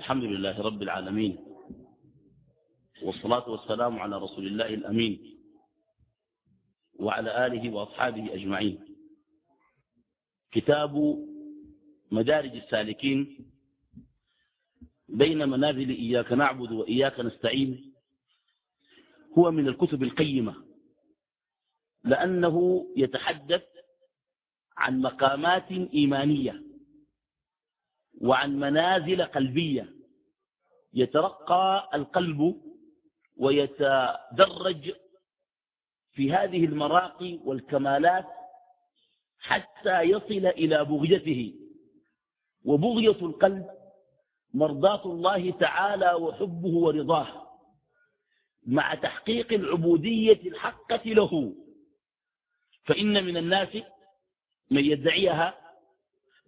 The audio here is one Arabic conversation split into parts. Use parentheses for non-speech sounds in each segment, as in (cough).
الحمد لله رب العالمين والصلاة والسلام على رسول الله الأمين وعلى آله وأصحابه أجمعين. كتاب مدارج السالكين بين منازل إياك نعبد وإياك نستعين هو من الكتب القيمة لأنه يتحدث عن مقامات إيمانية. وعن منازل قلبية. يترقى القلب ويتدرج في هذه المراقي والكمالات حتى يصل إلى بغيته. وبغية القلب مرضاة الله تعالى وحبه ورضاه. مع تحقيق العبودية الحقة له. فإن من الناس من يدعيها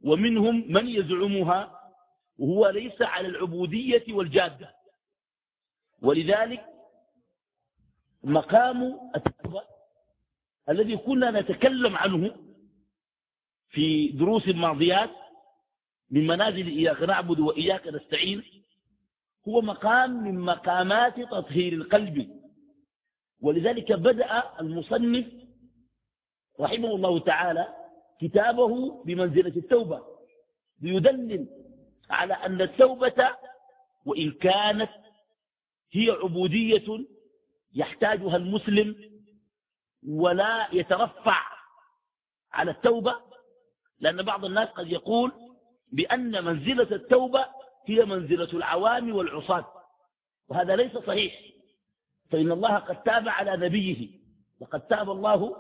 ومنهم من يزعمها وهو ليس على العبودية والجادة. ولذلك مقام التقوى الذي كنا نتكلم عنه في دروس ماضيات من منازل إياك نعبد وإياك نستعين هو مقام من مقامات تطهير القلب. ولذلك بدأ المصنف رحمه الله تعالى كتابه بمنزلة التوبة ليدلل على أن التوبة وإن كانت هي عبودية يحتاجها المسلم ولا يترفع على التوبة لأن بعض الناس قد يقول بأن منزلة التوبة هي منزلة العوام والعصاة وهذا ليس صحيح فإن الله قد تاب على نبيه وقد تاب الله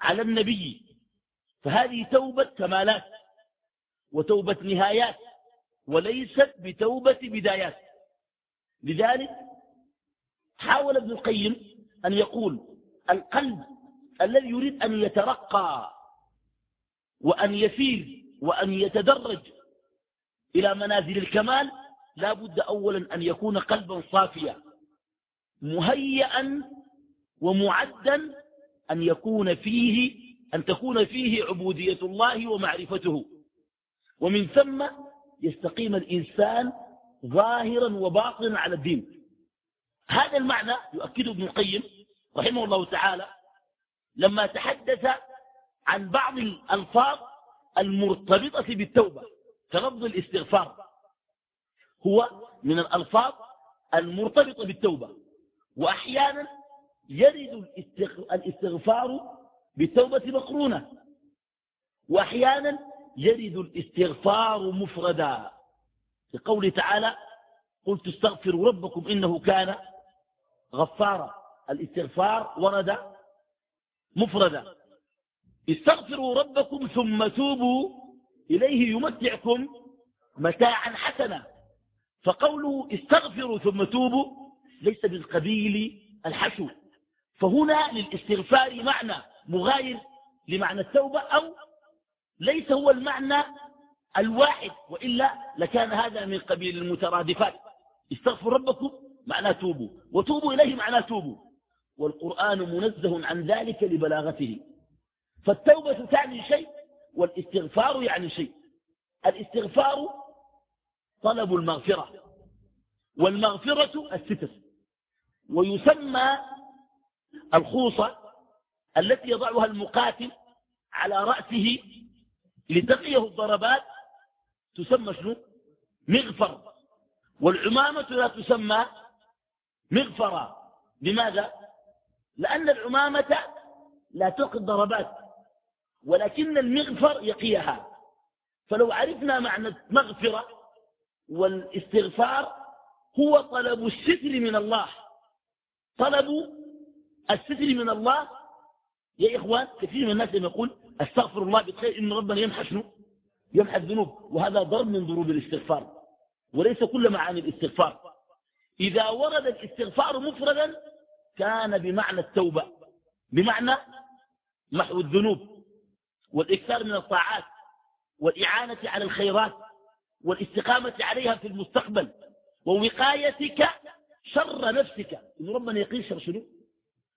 على النبي. فهذه توبة كمالات وتوبة نهايات وليست بتوبة بدايات. لذلك حاول ابن القيم أن يقول القلب الذي يريد أن يترقى وأن يسير وأن يتدرج إلى منازل الكمال لا بد أولا أن يكون قلبا صافيا مهيئا ومعدا أن يكون فيه أن تكون فيه عبودية الله ومعرفته. ومن ثم يستقيم الإنسان ظاهرا وباطنا على الدين. هذا المعنى يؤكده ابن القيم رحمه الله تعالى لما تحدث عن بعض الألفاظ المرتبطة بالتوبة كلفظ الاستغفار. هو من الألفاظ المرتبطة بالتوبة. وأحيانا يرد الاستغفار بالتوبة مقرونة. وأحيانا يرد الاستغفار مفردا. في قوله تعالى قلت استغفروا ربكم إنه كان غفارا. الاستغفار ورد مفردا. استغفروا ربكم ثم توبوا إليه يمتعكم متاعا حسنا. فقوله استغفروا ثم توبوا ليس بالقبيل الحشو. فهنا للاستغفار معنى. مغاير لمعنى التوبة أو ليس هو المعنى الواحد وإلا لكان هذا من قبيل المترادفات. استغفر ربكم معناه توبوا. وتوبوا إليه معناه توبوا. والقرآن منزه عن ذلك لبلاغته. فالتوبة تعني شيء والاستغفار يعني شيء. الاستغفار طلب المغفرة والمغفرة الستر. ويسمى الخوصة التي يضعها المقاتل على رأسه لتقيه الضربات تسمى شنو؟ مغفر. والعمامة لا تسمى مغفرة. لماذا؟ لأن العمامة لا تقي الضربات ولكن المغفر يقيها. فلو عرفنا معنى المغفرة والاستغفار هو طلب الستر من الله. طلب الستر من الله يا إخوان كثير من الناس يقول أستغفر الله بخير إن ربنا يمحى شنو؟ يمحى الذنوب وهذا ضرب من ضروب الاستغفار وليس كل معاني الاستغفار. إذا ورد الاستغفار مفردا كان بمعنى التوبة بمعنى محو الذنوب والإكثار من الطاعات والإعانة على الخيرات والاستقامة عليها في المستقبل ووقايتك شر نفسك. إن ربنا يقين شر شنو؟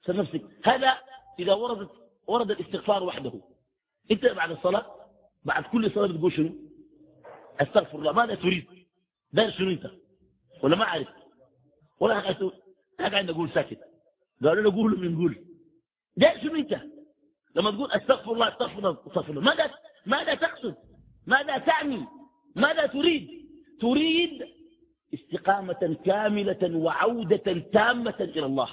شر نفسك. هذا إذا ورد, ورد الاستغفار وحده. أنت بعد الصلاة. بعد كل صلاة بتقول شنو؟ أستغفر الله. ماذا تريد؟ داير شنو أنت؟ ولا ما عارف؟ ولا قاعد نقول ساكت. قالوا له قولوا من قول. داير شنو أنت؟ لما تقول أستغفر الله أستغفر الله أستغفر الله. ماذا ماذا تقصد؟ ماذا تعني؟ ماذا تريد؟ تريد استقامة كاملة وعودة تامة إلى الله.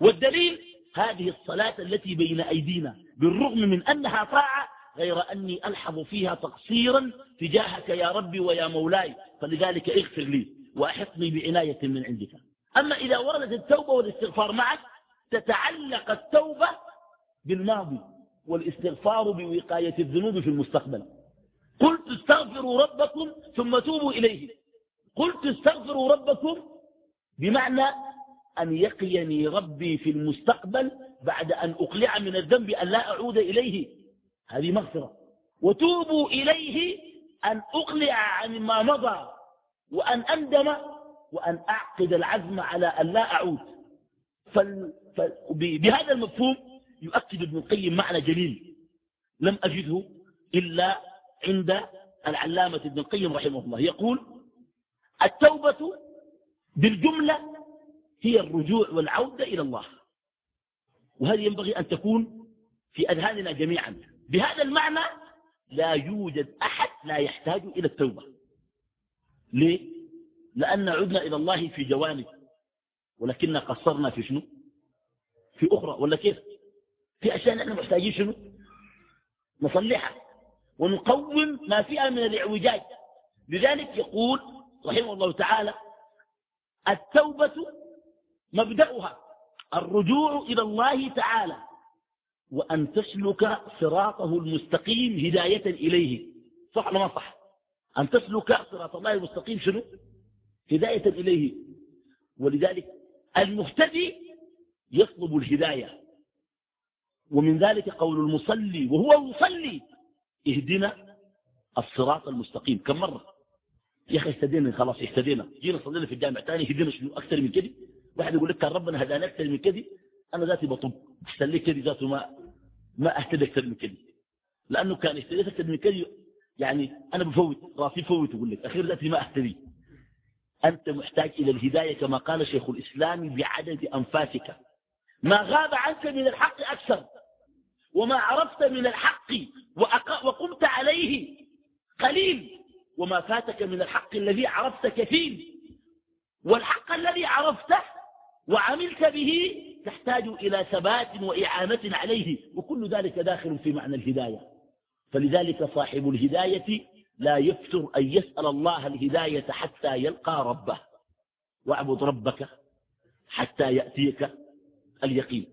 والدليل هذه الصلاة التي بين أيدينا بالرغم من أنها طاعة غير أني ألحظ فيها تقصيرا تجاهك يا ربي ويا مولاي. فلذلك اغفر لي وأحطني بعناية من عندك. أما إذا وردت التوبة والاستغفار معك تتعلق التوبة بالماضي والاستغفار بوقاية الذنوب في المستقبل. قلت استغفروا ربكم ثم توبوا إليه. قلت استغفروا ربكم بمعنى أن يقيني ربي في المستقبل بعد أن أقلع من الذنب أن لا أعود إليه. هذه مغفرة. وتوبوا إليه أن أقلع عن ما مضى وأن أندم وأن أعقد العزم على أن لا أعود. فال... فال... بهذا المفهوم يؤكد ابن القيم معنى جليل لم أجده إلا عند العلامة ابن القيم رحمه الله. يقول التوبة بالجملة هي الرجوع والعودة إلى الله. وهذه ينبغي أن تكون في أذهاننا جميعا. بهذا المعنى لا يوجد أحد لا يحتاج إلى التوبة. ليه؟ لأن عدنا إلى الله في جوانب ولكننا قصرنا في شنو؟ في أخرى. ولا كيف؟ في أشياء نحن محتاجين شنو؟ نصلحها. ونقوم ما فيها من الإعوجاج. لذلك يقول رحمه الله تعالى التوبة مبدأها الرجوع إلى الله تعالى وأن تسلك صراطه المستقيم هداية إليه. صح ولا ما صح؟ أن تسلك صراط الله المستقيم شنو؟ هداية إليه. ولذلك المهتدي يطلب الهداية. ومن ذلك قول المصلي وهو يصلي اهدنا الصراط المستقيم. كم مرة؟ يا أخي اهتدينا خلاص اهتدينا. جينا صلينا في الجامع ثاني اهدنا شنو؟ أكثر من كده؟ واحد يقول لك كان ربنا هدانا أكثر من كده أنا ذاتي بطب لي كده ذاته ما ما أهتدي أكثر من كده لأنه كان اهتديت أكثر من كده يعني أنا بفوت راسي فوت يقول لك. أخير ذاتي ما أهتدي. أنت محتاج إلى الهداية كما قال شيخ الإسلام بعدد أنفاسك. ما غاب عنك من الحق أكثر وما عرفت من الحق وقمت عليه قليل وما فاتك من الحق الذي عرفت كثير والحق الذي عرفته وعملت به تحتاج إلى ثبات وإعانة عليه وكل ذلك داخل في معنى الهداية. فلذلك صاحب الهداية لا يفتر أن يسأل الله الهداية حتى يلقى ربه. واعبد ربك حتى يأتيك اليقين.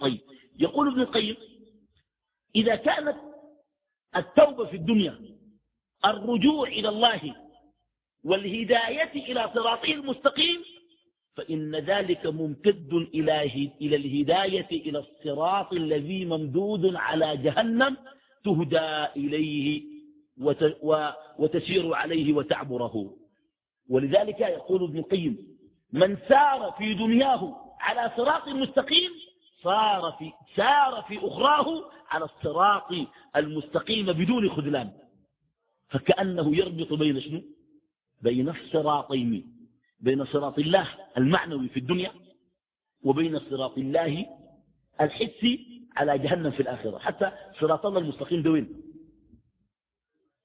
طيب يقول ابن القيم إذا كانت التوبة في الدنيا الرجوع إلى الله والهداية إلى صراطه المستقيم فإن ذلك ممتد إلى إلى الهداية إلى الصراط الذي ممدود على جهنم تهدى إليه وتسير عليه وتعبره. ولذلك يقول ابن القيم من سار في دنياه على صراط مستقيم صار في سار في أخراه على الصراط المستقيم بدون خذلان. فكأنه يربط بين شنو؟ بين الصراطين. بين صراط الله المعنوي في الدنيا وبين صراط الله الحسي على جهنم في الآخرة. حتى صراط الله المستقيم ده وين؟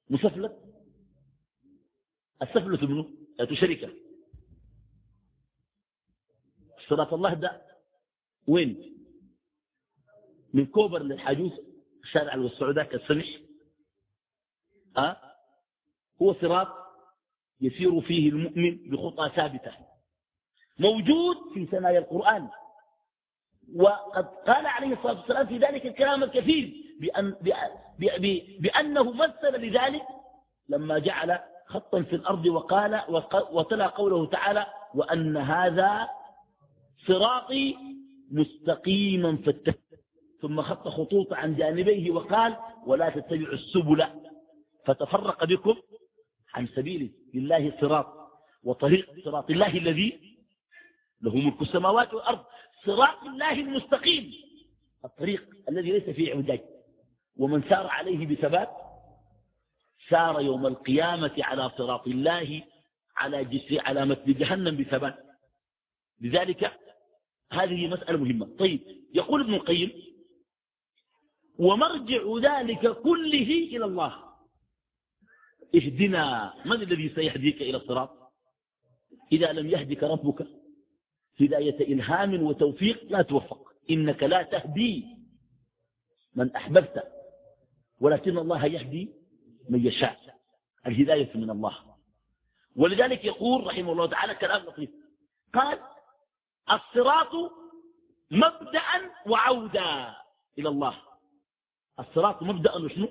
مسفلت السفلة منه شركة. صراط الله ده وين؟ من كوبر للحاجوز الشارع السعودات السمح أه؟ هو صراط يسير فيه المؤمن بخطى ثابتة. موجود في ثنايا القرآن. وقد قال عليه الصلاة والسلام في ذلك الكلام الكثير بأن بأنه مثل لذلك لما جعل خطا في الأرض وقال وتلا قوله تعالى وأن هذا صراطي مستقيما فاتبعوا ثم خط خطوط عن جانبيه وقال ولا تتبعوا السبل. فتفرق بكم عن سبيله لله صراط وطريق صراط الله الذي له ملك السماوات والأرض. صراط الله المستقيم. الطريق الذي ليس فيه عوجاج. ومن سار عليه بثبات سار يوم القيامة على صراط الله على, جسر على متن جهنم بثبات. لذلك هذه مسألة مهمة. طيب يقول ابن القيم ومرجع ذلك كله إلى الله. اهدنا من الذي سيهديك إلى الصراط؟ إذا لم يهدك ربك هداية إلهام وتوفيق لا توفق. إنك لا تهدي من أحببت ولكن الله يهدي من يشاء. الهداية من الله. ولذلك يقول رحمه الله تعالى كلام لطيف. قال الصراط مبدأ وعودة إلى الله. الصراط مبدأ وشنو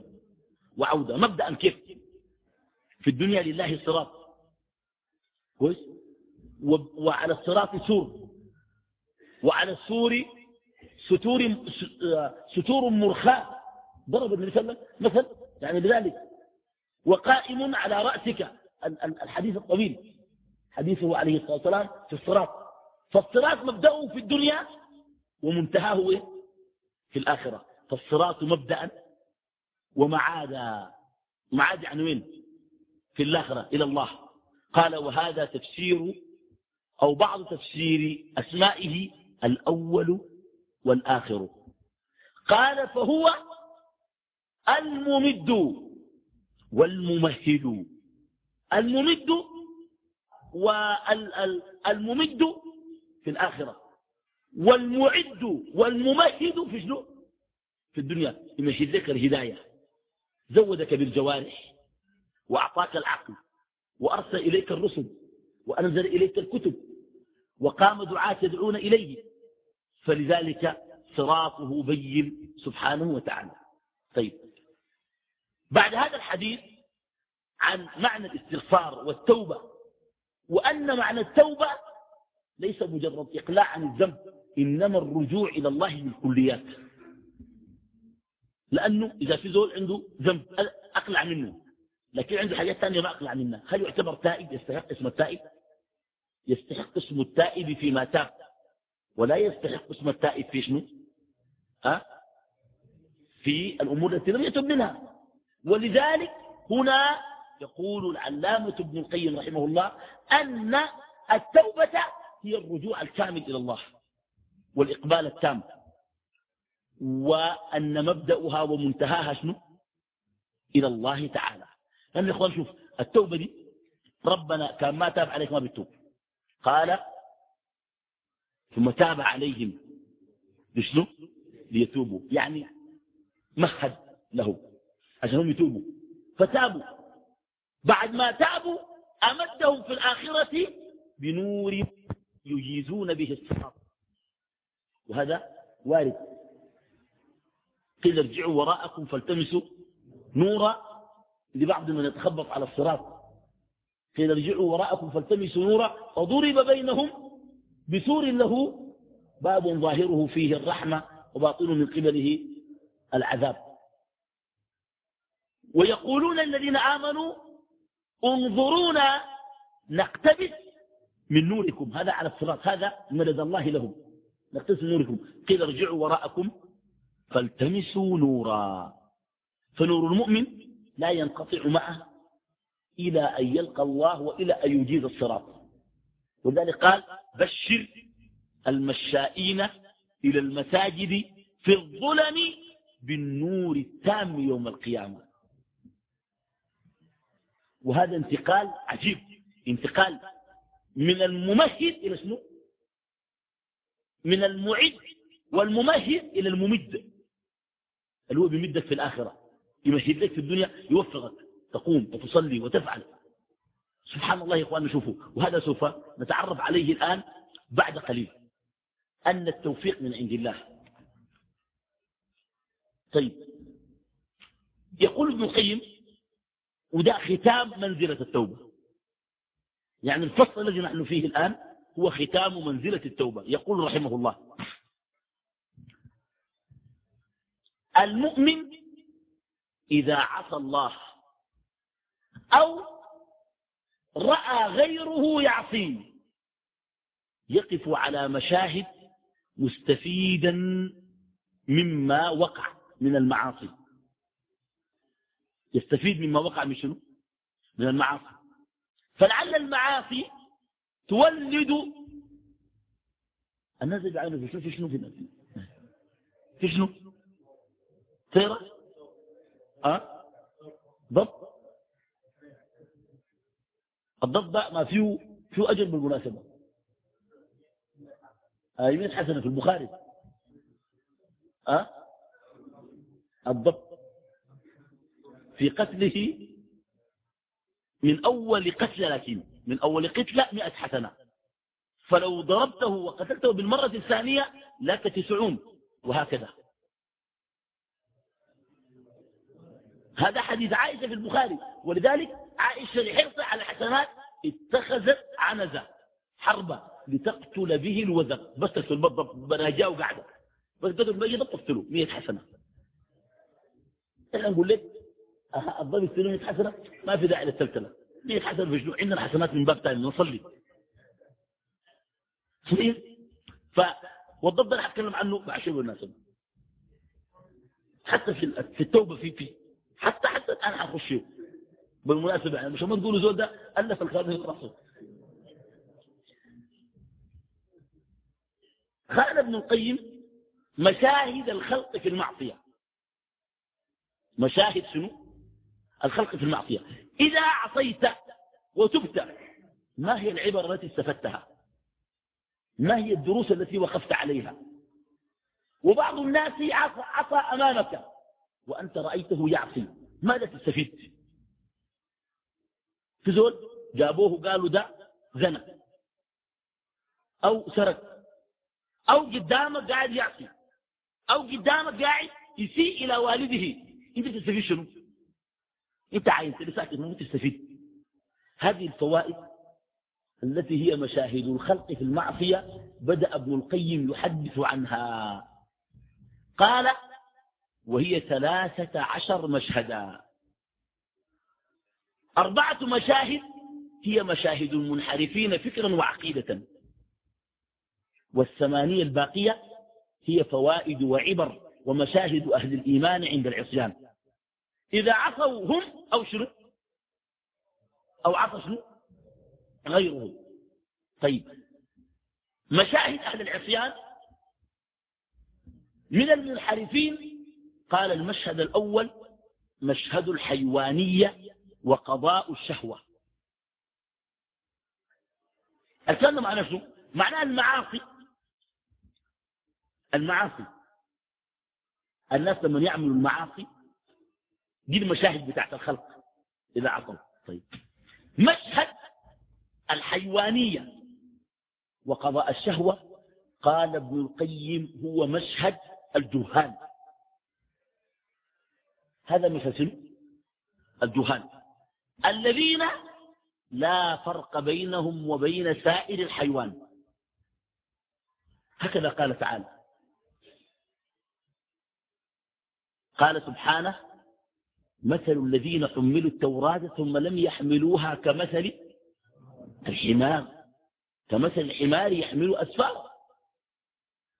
وعودة. مبدأ كيف؟ في الدنيا لله الصراط كويس؟ وعلى الصراط سور. وعلى السور ستور ستور مرخاة. ضرب النبي صلى الله عليه وسلم مثل يعني بذلك. وقائم على رأسك. الحديث الطويل. حديثه عليه الصلاة والسلام في الصراط. فالصراط مبدأه في الدنيا ومنتهاه إيه؟ في الآخرة. فالصراط مبدأ ومعادا معاد يعني وين؟ في الآخرة إلى الله. قال وهذا تفسير أو بعض تفسير أسمائه الأول والآخر. قال فهو الممد والممهد. الممد والممد في الآخرة. والمعد والممهد في شنو؟ في الدنيا. يمهد لك الهداية زودك بالجوارح. وأعطاك العقل وأرسل إليك الرسل وأنزل إليك الكتب وقام دعاة يدعون إليه. فلذلك صراطه بين سبحانه وتعالى. طيب. بعد هذا الحديث عن معنى الاستغفار والتوبة وأن معنى التوبة ليس مجرد إقلاع عن الذنب إنما الرجوع إلى الله بالكليات. لأنه إذا في زول عنده ذنب أقلع منه. لكن عنده حاجات ثانية ما أقلع منها. هل يعتبر تائب؟ يستحق اسم التائب؟ يستحق اسم التائب فيما تاب. ولا يستحق اسم التائب في شنو؟ أه؟ في الأمور التي لم يتب منها. ولذلك هنا يقول العلامة ابن القيم رحمه الله أن التوبة هي الرجوع الكامل إلى الله والإقبال التام. وأن مبدأها ومنتهاها شنو؟ إلى الله تعالى. لأن يا إخوان شوف التوبة دي ربنا كان ما تاب عليك ما بتوب قال ثم تاب عليهم لشنو ليتوبوا. يعني مهد له عشان هم يتوبوا. فتابوا. بعد ما تابوا أمدهم في الآخرة بنور يجيزون به الصراط وهذا وارد. قيل ارجعوا وراءكم فالتمسوا نورا لبعض من يتخبط على الصراط. قيل ارجعوا وراءكم فالتمسوا نورا وضرب بينهم بسور له باب ظاهره فيه الرحمة وباطن من قبله العذاب. ويقولون الذين آمنوا انظرونا نقتبس من نوركم. هذا على الصراط. هذا مدد الله لهم. نقتبس من نوركم. قيل ارجعوا وراءكم فالتمسوا نورا. فنور المؤمن لا ينقطع معه إلى أن يلقى الله وإلى أن يجيز الصراط. ولذلك قال بشر المشائين إلى المساجد في الظلم بالنور التام يوم القيامة. وهذا انتقال عجيب انتقال من الممهد إلى شنو؟ من المعد والممهد إلى الممد. اللي هو بيمدك في الآخرة. يمهد لك في الدنيا يوفقك تقوم وتصلي وتفعل. سبحان الله يا إخواننا شوفوا وهذا سوف نتعرف عليه الآن بعد قليل. أن التوفيق من عند الله. طيب. يقول ابن القيم وده ختام منزلة التوبة. يعني الفصل الذي نحن فيه الآن هو ختام منزلة التوبة. يقول رحمه الله المؤمن إذا عصى الله أو رأى غيره يعصي. يقف على مشاهد مستفيدا مما وقع من المعاصي. يستفيد مما وقع من شنو؟ من المعاصي. فلعل المعاصي تولد الناس يجعلون في شنو؟ في شنو في شنو؟ أه؟ ضبط. الضبط ما فيه فيه أجر بالمناسبة. أيمين حسنة في البخاري؟ أه؟ الضبط. في قتله من أول قتلة لكن من أول قتلة مئة حسنة. فلو ضربته وقتلته بالمرة الثانية لك تسعون وهكذا. هذا حديث عائشة في البخاري. ولذلك عائشة لحرصها على الحسنات اتخذت عنزة حربة لتقتل به الوزق بس تقتل بناجاه وقعدة بس تقتل بيضة تقتله مية حسنة. إحنا نقول لك الضرب يقتلوا مية حسنة؟ ما في داعي للتلتلة. مية حسنة في شنو عندنا حسنات من باب ثاني نصلي. صحيح؟ ف والضبط اللي حتكلم عنه مع شبه المناسبة حتى في التوبة في في حتى حتى الآن حخش بالمناسبة يعني مش هم تقولوا زول ده ألف الخارج رأسه قال ابن القيم مشاهد الخلق في المعصية. مشاهد شنو؟ الخلق في المعصية. إذا عصيت وتبت ما هي العبر التي استفدتها؟ ما هي الدروس التي وقفت عليها؟ وبعض الناس عصى, عصى أمامك. وأنت رأيته يعصي. ماذا تستفيد؟ في زول جابوه قالوا ده زنى أو سرق. أو قدامك قاعد يعصي. أو قدامك قاعد يسيء إلى والده. أنت تستفيد شنو؟ أنت عايز ساكت ما تستفيد. هذه الفوائد التي هي مشاهد الخلق في المعصية بدأ ابن القيم يحدث عنها. قال وهي ثلاثة عشر مشهدا. أربعة مشاهد هي مشاهد المنحرفين فكرا وعقيدة. والثمانية الباقية هي فوائد وعبر ومشاهد أهل الإيمان عند العصيان. إذا عصوا هم أو شنو؟ أو عصى شنو؟ غيره. طيب. مشاهد أهل العصيان من المنحرفين قال المشهد الأول مشهد الحيوانية وقضاء الشهوة. الكلام معناه شنو؟ معناه المعاصي. المعاصي. الناس لما يعملوا المعاصي دي المشاهد بتاعت الخلق. إذا عصوا طيب. مشهد الحيوانية وقضاء الشهوة قال ابن القيم هو مشهد الجهال. هذا مثل الجهال. الذين لا فرق بينهم وبين سائر الحيوان. هكذا قال تعالى. قال سبحانه مثل الذين حملوا التوراة ثم لم يحملوها كمثل الحمار. كمثل الحمار يحمل أسفار.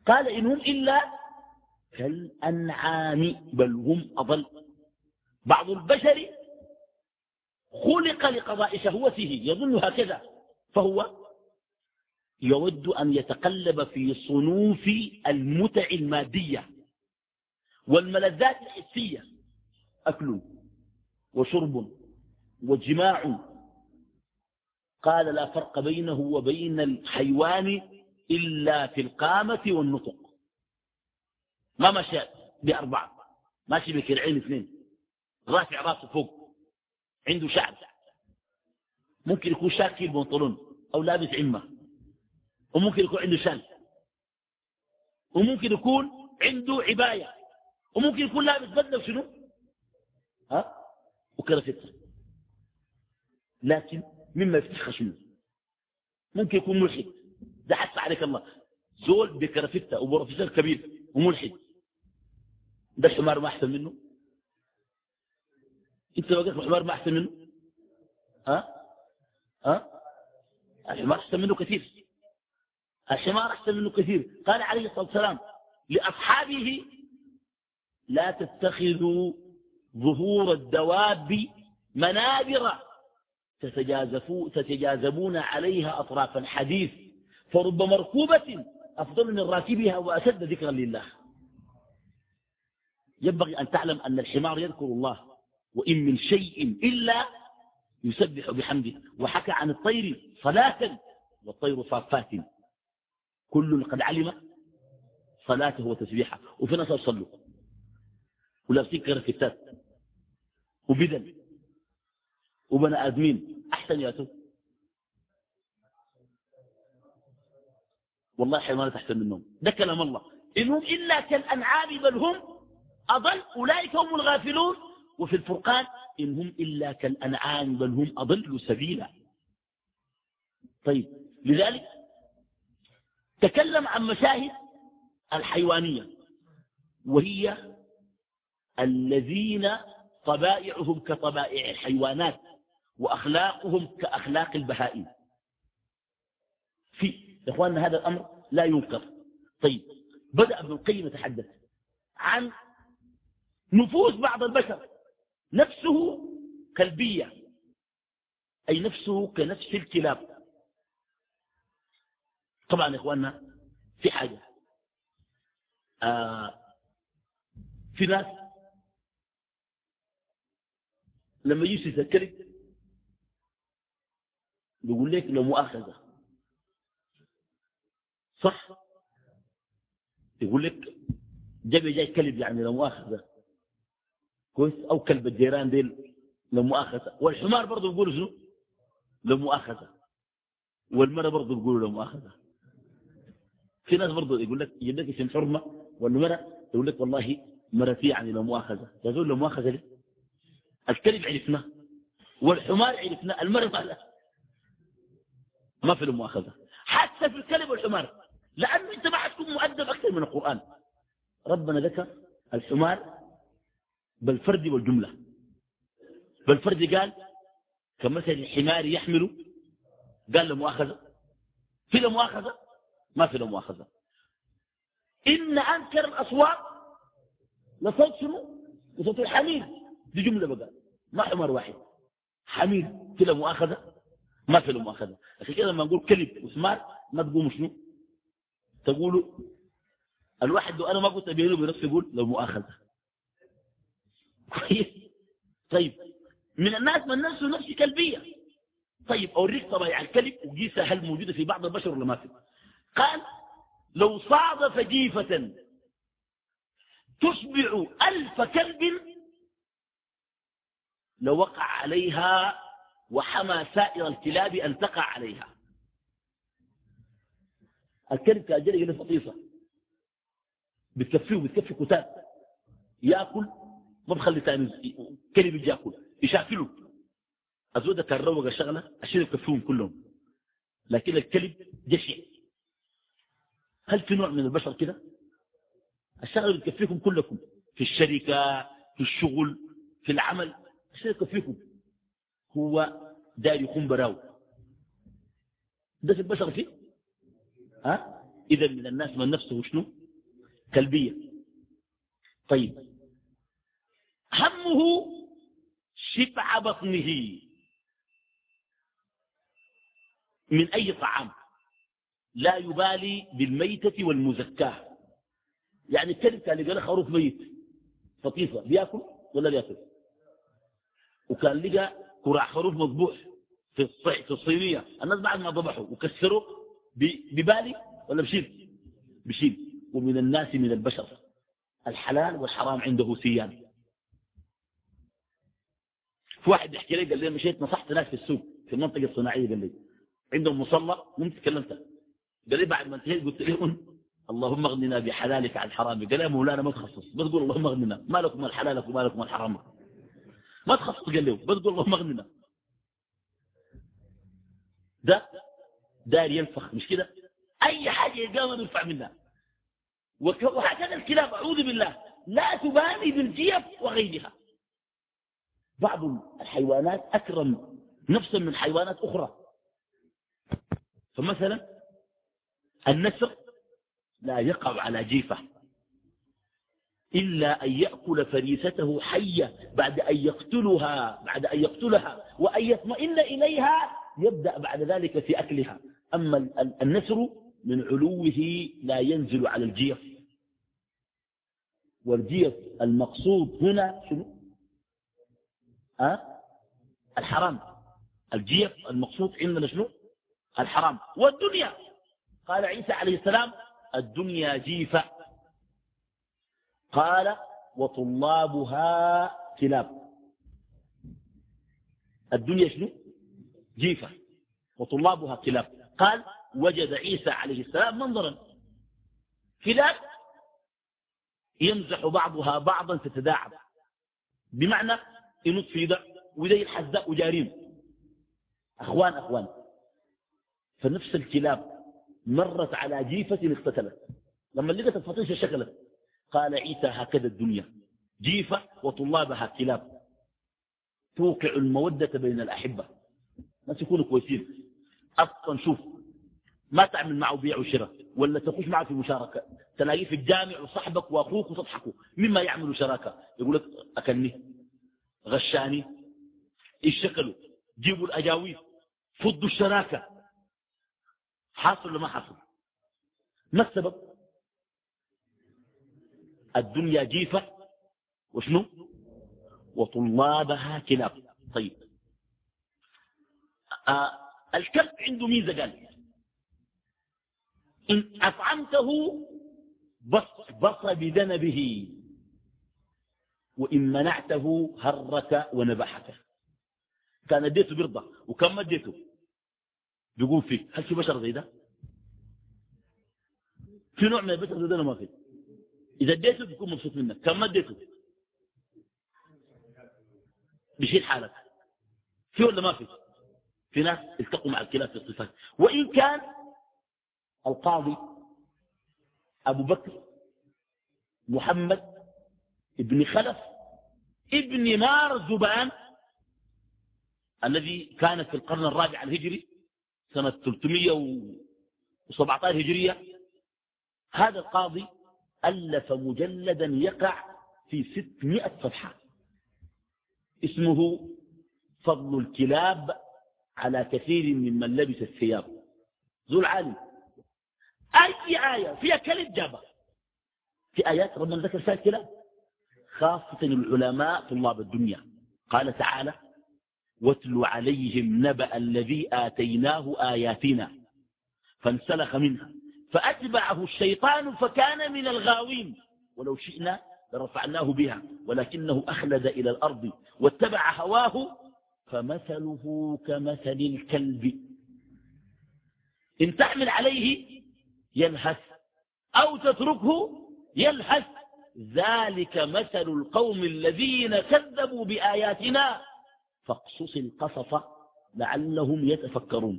قال إن هم إلا كالأنعام بل هم أضل. بعض البشر خلق لقضاء شهوته يظن هكذا. فهو يود أن يتقلب في صنوف المتع المادية والملذات الحسية. أكل وشرب وجماع. قال لا فرق بينه وبين الحيوان إلا في القامة والنطق. ما مشى بأربعة ماشي بكرعين اثنين. رافع راسه فوق. عنده شعر. ممكن يكون شاكل بنطلون أو لابس عمة. وممكن يكون عنده شال. وممكن يكون عنده عباية. وممكن يكون لابس بدلة وشنو ها؟ وكرفتها لكن مما يفتح خشمه ممكن يكون ملحد. ده حتى عليك الله. زول بكرفتها وبروفيسور كبير وملحد. ده الحمار ما أحسن منه. انت لو قلت الحمار ما احسن منه؟ ها؟ ها؟ الحمار احسن منه كثير. الحمار احسن منه كثير. قال عليه الصلاة والسلام لأصحابه لا تتخذوا ظهور الدواب منابر. تتجاذبون عليها أطراف الحديث فرب مركوبة أفضل من راكبها وأشد ذكرا لله. ينبغي أن تعلم أن الحمار يذكر الله. وإن من شيء إلا يسبح بحمده. وحكى عن الطير صلاة والطير صافات. كل قد علم صلاته وتسبيحه. وفي ناس يصلوا ولابسين كرفتات وبدل. وبنى آدمين. أحسن يا تو. والله حيوانات أحسن منهم. ده كلام الله. إنهم إلا كالأنعام بل هم أضل. أولئك هم الغافلون. وفي الفرقان إن هم إلا كالأنعام بل هم أضل سبيلا. طيب لذلك تكلم عن مشاهد الحيوانية وهي الذين طبائعهم كطبائع الحيوانات وأخلاقهم كأخلاق البهائم. في إخواننا هذا الأمر لا ينكر. طيب بدأ ابن القيم يتحدث عن نفوس بعض البشر. نفسه كلبية أي نفسه كنفس الكلاب. طبعا يا إخواننا في حاجة. آه في ناس لما يجي يذكرك بيقول لك لو مؤاخذة. صح؟ يقول لك جبي جاي كلب يعني لو مؤاخذة. كويس أو كلب الجيران ديل لو مؤاخذة. والحمار برضه يقولوا شنو؟ لو مؤاخذة. والمرة برضه يقولوا لو مؤاخذة. في ناس برضه يقول لك يجيب لك اسم حرمة والمرة يقول لك والله مرتي يعني لو مؤاخذة. تقول لو مؤاخذة ليه؟ الكلب عرفناه والحمار عرفناه المرة قال ما في المؤاخذة حتى في الكلب والحمار. لأنه أنت ما حتكون مؤدب أكثر من القرآن. ربنا ذكر الحمار بالفرد والجملة. بالفرد قال كمثل الحمار يحمل قال له مؤاخذة. في له مؤاخذة؟ ما في له مؤاخذة. إن أنكر الأصوات لصوت شنو؟ لصوت الحمير دي جملة بقى. ما حمار واحد. حمير في له مؤاخذة؟ ما في له مؤاخذة. عشان كده لما نقول كلب وسمار ما تقوموا شنو؟ تقولوا الواحد لو أنا ما قلت بينه بنفسي يقول لو مؤاخذة. طيب من الناس من نفسه نفسي كلبية. طيب أوريك طبيعة الكلب وقيسها هل موجودة في بعض البشر ولا ما في؟ قال لو صادف جيفة تشبع ألف كلب لوقع عليها وحمى سائر الكلاب أن تقع عليها. الكلب كأجل إلى فطيصة بتكفيه وبتكفي كتاب يأكل ما بخلي تاني كلب يجي يأكل يشاكله الزودة كان روق الشغلة عشان يكفيهم كلهم. لكن الكلب جشع هل في نوع من البشر كده؟ الشغل بتكفيكم كلكم. في الشركة في الشغل في العمل الشيء يكفيكم. هو داير يكون براو. ده البشر فيه؟ ها؟ إذا من الناس من نفسه شنو؟ كلبية. طيب. همه شبع بطنه. من أي طعام؟ لا يبالي بالميتة والمزكاة. يعني الكلب كان لقى خروف ميت. فطيفة. بياكل ولا بياكل وكان لقى كراع خروف مذبوح في الصينية. الناس بعد ما ذبحوا وكسروا ببالي ولا بشيل؟ بشيل. ومن الناس من البشر. الحلال والحرام عنده سيان في واحد يحكي لي قال لي مشيت نصحت ناس في السوق في المنطقة الصناعية قال لي عندهم مصلى وانت تكلمت قال لي بعد ما انتهيت قلت لهم اللهم اغننا بحلالك عن حرامك. قال يا مولانا ما تخصص بس قول اللهم اغننا ما لكم الحلالك وما لكم الحرامك ما تخصص قال له بس قول اللهم اغننا. ده دار ينفخ مش كده؟ أي حاجة يلقاها يرفع منها. وهكذا الكلاب أعوذ بالله لا تبالي بالجيف وغيرها. بعض الحيوانات أكرم نفسا من حيوانات أخرى. فمثلا النسر لا يقع على جيفة إلا أن يأكل فريسته حية بعد أن يقتلها بعد أن يقتلها وأن يطمئن إليها يبدأ بعد ذلك في أكلها. أما النسر من علوه لا ينزل على الجيف. والجيف المقصود هنا شنو؟ أه؟ الحرام. الجيف المقصود عندنا شنو؟ الحرام. والدنيا. قال عيسى عليه السلام الدنيا جيفة. قال وطلابها كلاب. الدنيا شنو؟ جيفة. وطلابها كلاب. قال وجد عيسى عليه السلام منظرا. كلاب يمزح بعضها بعضا تتداعب. بمعنى ينط في ده يلحس ده وجارين. أخوان أخوان. فنفس الكلاب مرت على جيفة اقتتلت. لما لقت الفطيشة شكلت. قال عيسى هكذا الدنيا. جيفة وطلابها كلاب. توقع المودة بين الأحبة. ما يكونوا كويسين. أصلا شوف ما تعمل معه بيع وشراء ولا تخش معه في مشاركة. تلاقيه في الجامع وصحبك وأخوك وتضحكوا. مما يعملوا شراكة. يقول لك أكلني. غشاني. اشتكلوا جيبوا الأجاويل. فضوا الشراكة. حاصل ولا ما حاصل؟ ما السبب؟ الدنيا جيفة. وشنو؟ وطلابها كلاب. طيب. آه الكلب عنده ميزة قال إن أطعمته بص, بص بدنبه وإن منعته هرك ونبحك كان اديته برضه وكم اديته بيقول فيك هل في بشر زي ده؟ في نوع من البشر زي ده ما في إذا اديته بيكون مبسوط منك كم اديته بيشيل حالك. في ولا ما في؟ في ناس التقوا مع الكلاب في الصفات. وإن كان القاضي أبو بكر محمد ابن خلف ابن مار زبان الذي كان في القرن الرابع الهجري سنة 317 هجرية هذا القاضي ألف مجلدا يقع في 600 صفحة. اسمه فضل الكلاب على كثير ممن لبس الثياب. ذو العالم. أي آية؟ فيها كلب جابها في آيات ربنا ذكر فيها الكلاب. خاصة العلماء طلاب الدنيا. قال تعالى واتل عليهم نبأ الذي آتيناه آياتنا فانسلخ منها. فأتبعه الشيطان فكان من الغاوين. ولو شئنا لرفعناه بها ولكنه أخلد إلى الأرض واتبع هواه فمثله كمثل الكلب. إن تحمل عليه يلهث أو تتركه يلهث. ذلك مثل القوم الذين كذبوا بآياتنا. فاقصص القصص لعلهم يتفكرون.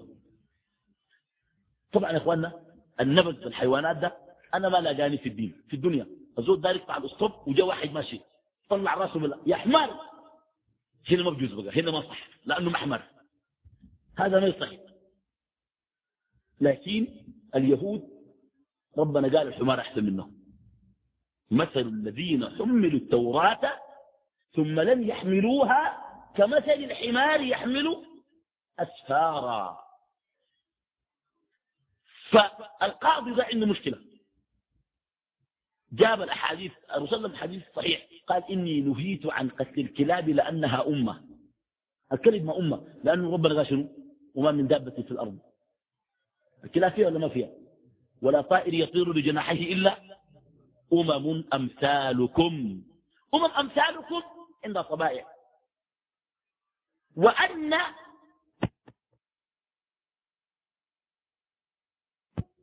طبعا يا إخواننا النبذ في الحيوانات ده أنا ما لاقاني في الدين في الدنيا. الزول دار يقطع الاسطب وجاء واحد ماشي طلع راسه من يا حمار! هنا ما بجوز بقى هنا ما صح لأنه محمر. هذا ما يصح لكن اليهود ربنا قال الحمار أحسن منهم. مثل الذين حملوا التوراة ثم لم يحملوها كمثل الحمار يحمل أسفارا. فالقاضي ده عنده مشكلة. جاب الأحاديث الرسول حديث صحيح. قال إني نهيت عن قتل الكلاب لأنها أمة. الكلب ما أمة لأنه ربنا قال شنو؟ وما من دابة في الأرض. الكلاب فيها ولا ما فيها؟ ولا طائر يطير لجناحيه إلا أمم أمثالكم. أمم أمثالكم عند طبائع وأن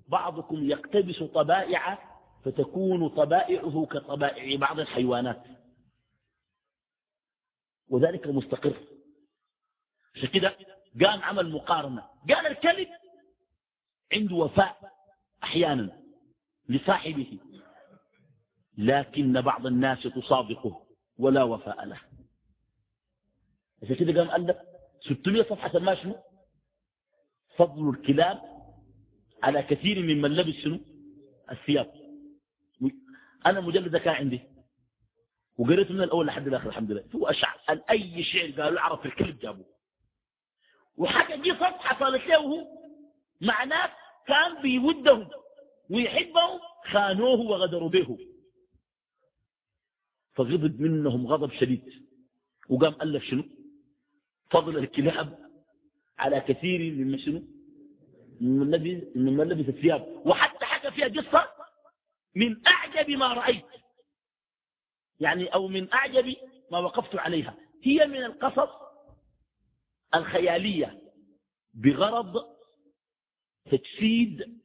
بعضكم يقتبس طبائع فتكون طبائعه كطبائع بعض الحيوانات. وذلك مستقر. عشان كده قام عمل مقارنة. قال الكلب عنده وفاء أحيانا لصاحبه. لكن بعض الناس تصادقه ولا وفاء له. عشان كده قام ألف 600 صفحة ما شنو؟ فضل الكلاب على كثير ممن لبس شنو؟ الثياب. أنا مجلد كان عندي. وقريت من الأول لحد الآخر الحمد لله. هو أشعر. أي شعر قالوا في الكلب جابوه وحاجة دي قصص حصلت له مع ناس كان بيودهم ويحبهم خانوه وغدروا به. فغضب منهم غضب شديد. وقام قال شنو؟ فضل الكلاب على كثير من شنو؟ من لبس الثياب. وحتى حكى فيها قصة من أعجب ما رأيت. يعني أو من أعجب ما وقفت عليها. هي من القصص الخيالية. بغرض تجسيد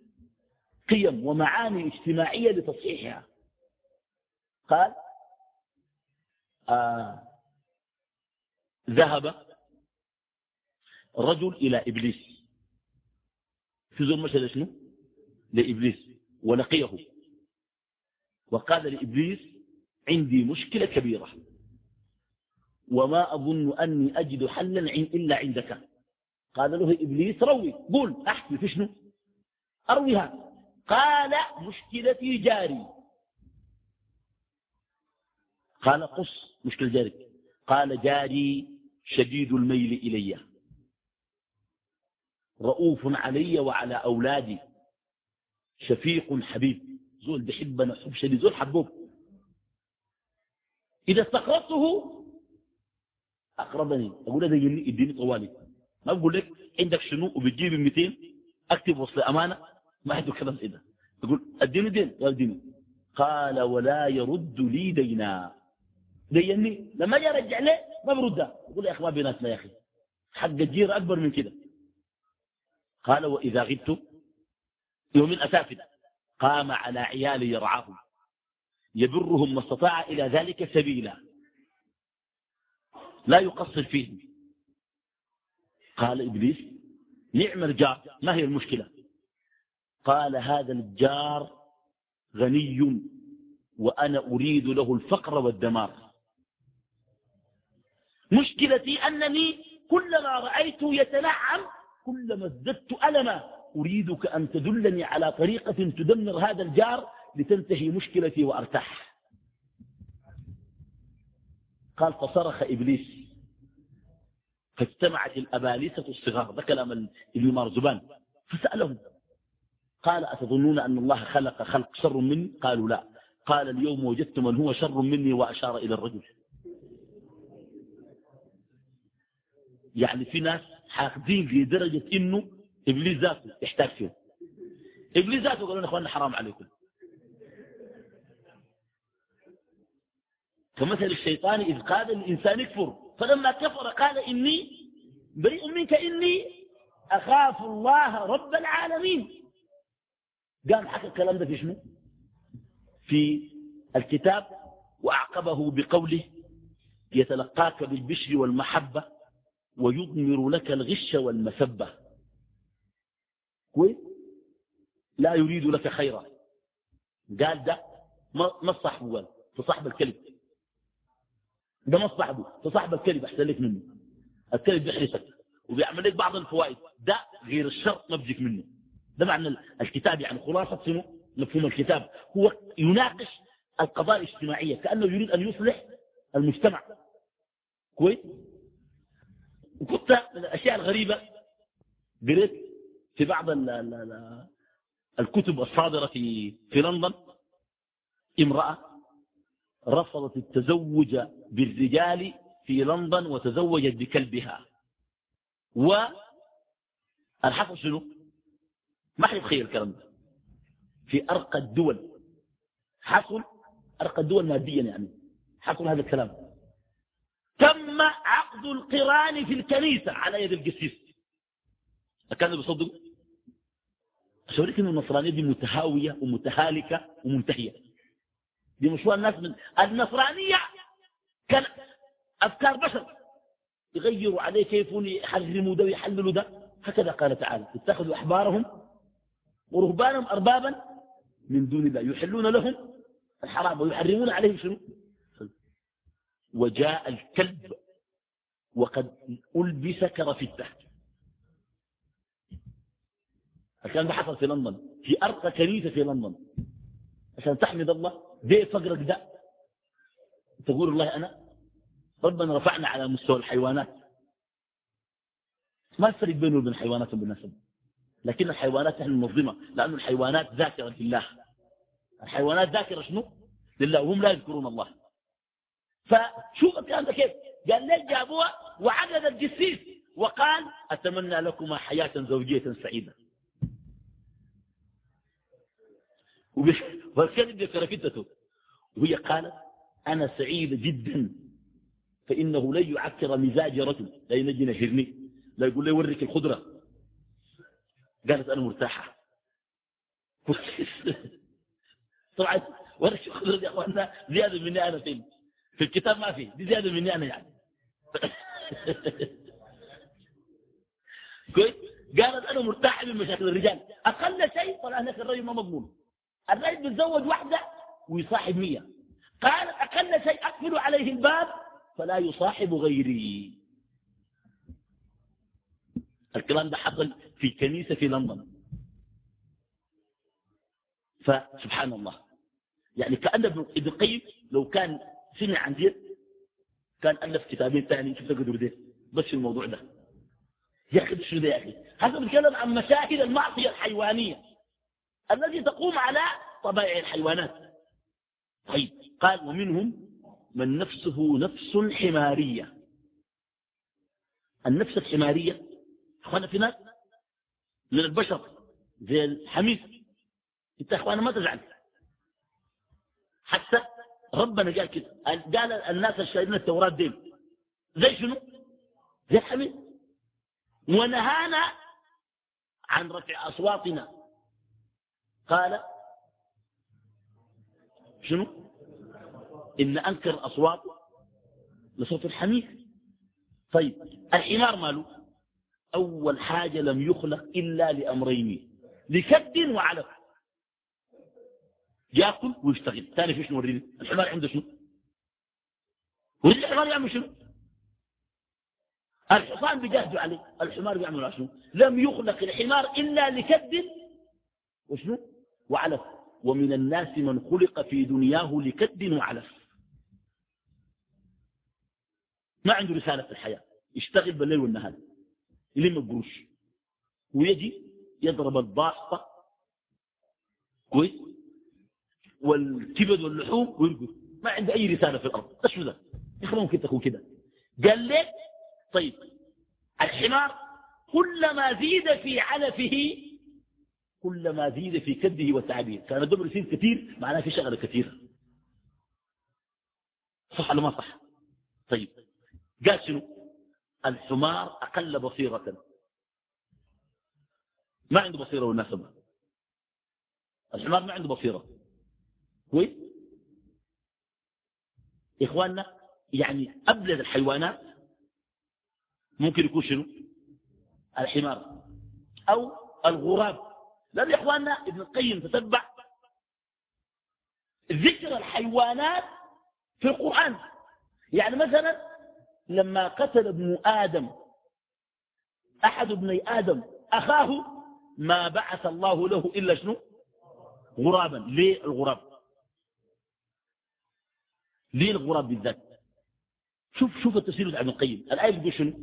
قيم ومعاني اجتماعية لتصحيحها. قال ذهب رجل إلى إبليس. في زول مشهد شنو؟ لإبليس ولقيه. وقال لإبليس عندي مشكلة كبيرة. وما أظن أني أجد حلا إلا عندك. قال له إبليس روي قول أحكي في شنو؟ أرويها قال مشكلتي جاري. قال قص مشكلة جاري قال جاري شديد الميل إلي. رؤوف علي وعلى أولادي. شفيق حبيب. زول بحبنا حب شديد. زول حبوب. إذا استقرضته أقربني أقول هذا يجيني اديني طوالي. ما أقول لك عندك شنو وبتجيب 200 أكتب وصل أمانة؟ ما عنده كلام إذا. يقول أديني دين. اديني قال ولا يرد لي دينا. ديني لما أجي ارجع له ما بردها يقول يا أخي ما بيناتنا يا أخي. حق الجير أكبر من كده. قال وإذا غبت يوم اسافر قام على عيالي يرعاهم. يبرهم ما استطاع إلى ذلك سبيلا. لا يقصر فيهم. قال إبليس نعم الجار ما هي المشكلة؟ قال هذا الجار غني وأنا أريد له الفقر والدمار. مشكلتي أنني كلما رأيته يتنعم كلما ازددت ألما أريدك أن تدلني على طريقة تدمر هذا الجار لتنتهي مشكلتي وأرتاح. قال فصرخ إبليس. فاجتمعت الأبالسة الصغار ده كلام ابن مارزبان فسألهم. قال أتظنون أن الله خلق خلق شر مني؟ قالوا لا. قال اليوم وجدت من هو شر مني وأشار إلى الرجل. يعني في ناس حاقدين لدرجة إنه إبليس ذاته يحتاج فيه. إبليس ذاته قالوا أخواننا حرام عليكم. كمثل الشيطان إذ قال الإنسان يكفر فلما كفر قال إني بريء منك إني أخاف الله رب العالمين. قام حكى الكلام ده في شنو؟ في الكتاب وأعقبه بقوله يتلقاك بالبشر والمحبة ويضمر لك الغش والمسبة. كويس؟ لا يريد لك خيرا. قال ده ما صاحبه قال تصاحب الكلب. ده ما صاحبه تصاحب الكلب أحسن لك منه. الكلب بيحرسك وبيعمل لك بعض الفوائد. ده غير الشر ما بيجيك منه. ده معنى الكتاب يعني خلاصة شنو؟ مفهوم الكتاب. هو يناقش القضايا الاجتماعية كأنه يريد أن يصلح المجتمع. كويس؟ وكنت من الأشياء الغريبة قريت في بعض ال ال ال الكتب الصادرة في, في لندن امرأة رفضت التزوج بالرجال في لندن وتزوجت بكلبها. والحصل شنو؟ ما حد يتخيل الكلام ده. في أرقى الدول حصل أرقى الدول ماديا يعني حصل هذا الكلام. عقد القران في الكنيسة على يد القسيس. كانوا بيصدقوا أشوريك أن النصرانية دي متهاوية ومتهالكة ومنتهية. دي مشروع الناس من النصرانية كان أفكار بشر. يغيروا عليه كيف يحرموا ده ويحللوا ده. هكذا قال تعالى. اتخذوا أحبارهم ورهبانهم أربابا من دون الله. يحلون لهم الحرام ويحرمون عليهم شنو؟ وجاء الكلب وقد ألبس كرفته الكلام ده حصل في لندن. في أرقى كنيسة في لندن. عشان تحمد الله دي فقرك ده. تقول الله أنا ربنا رفعنا على مستوى الحيوانات. ما الفرق بينه وبين الحيوانات بالنسبة لكن الحيوانات نحن منظمة لأن الحيوانات ذاكرة لله. الحيوانات ذاكرة شنو؟ لله وهم لا يذكرون الله. فشوف الكلام ده كيف؟ قال ليش جابوها وعقد الجسيس وقال أتمنى لكما حياة زوجية سعيدة. والكلب ذكر فتته وهي قالت أنا سعيدة جدا فإنه لن يعكر مزاج رجل. لا ينجي نهرني. لا يقول لي ورك الخضرة. قالت أنا مرتاحة. (laughs) طبعا ورك الخضرة يا أخوانا؟ زيادة مني أنا فين؟ في الكتاب ما في دي زيادة مني أنا يعني. كويس؟ قالت أنا مرتاحة من مشاكل الرجال. أقل شيء طلع هناك الرجل ما مضمون. الرجل بيتزوج واحدة ويصاحب مية. قال أقل شيء أقفل عليه الباب فلا يصاحب غيري. الكلام ده حصل في كنيسة في لندن. فسبحان الله. يعني كأن ابن القيم لو كان سمع عن ديت كان ألف كتابين ثاني شفت قدر ده بس في الموضوع ده. يا أخي شو ده يا أخي. هذا بيتكلم عن مشاهد المعصية الحيوانية التي تقوم على طبائع الحيوانات. طيب. قال ومنهم من نفسه نفس حمارية. النفس الحمارية أخوانا في ناس من البشر زي الحميد. أنت أخوانا ما تزعل. حتى ربنا قال كده. قال الناس الشاهدين التوراة دين. زي شنو؟ زي الحميد ونهانا عن رفع أصواتنا. قال شنو؟ إن أنكر الأصوات لصوت الحمير. طيب الحمار ماله؟ أول حاجة لم يخلق إلا لأمرين لكد وعلف يأكل ويشتغل. ثاني في شنو وريني؟ الحمار عنده شنو؟ وريني الحمار يعمل شنو؟ الحصان بيجاهدوا عليه. الحمار بيعمل شنو؟ لم يخلق الحمار إلا لكد وشنو؟ وعلف. ومن الناس من خلق في دنياه لكد وعلف. ما عنده رسالة في الحياة. يشتغل بالليل والنهار. يلم القروش. ويجي يضرب الباسطة. كويس؟ والكبد واللحوم ويرقص ما عنده أي رسالة في الأرض. إيش ذا؟ يا ممكن تكون كده. قال لك طيب الحمار كلما زيد في علفه كلما زيد في كده وتعبه كان الدبر يصير كثير معناه في شغلة كثيرة. صح ولا ما صح؟ طيب. قال شنو؟ الحمار أقل بصيرة. ما عنده بصيرة والنسبة الحمار ما عنده بصيرة. كويس؟ إخواننا يعني أبلد الحيوانات ممكن يكون شنو؟ الحمار أو الغراب. لأن إخواننا ابن القيم تتبع ذكر الحيوانات في القرآن. يعني مثلا لما قتل ابن آدم أحد ابني آدم أخاه ما بعث الله له إلا شنو؟ غرابا. ليه الغراب؟ ليه الغراب بالذات؟ شوف شوف التفسير بتاع ابن القيم. الآية بتقول شنو؟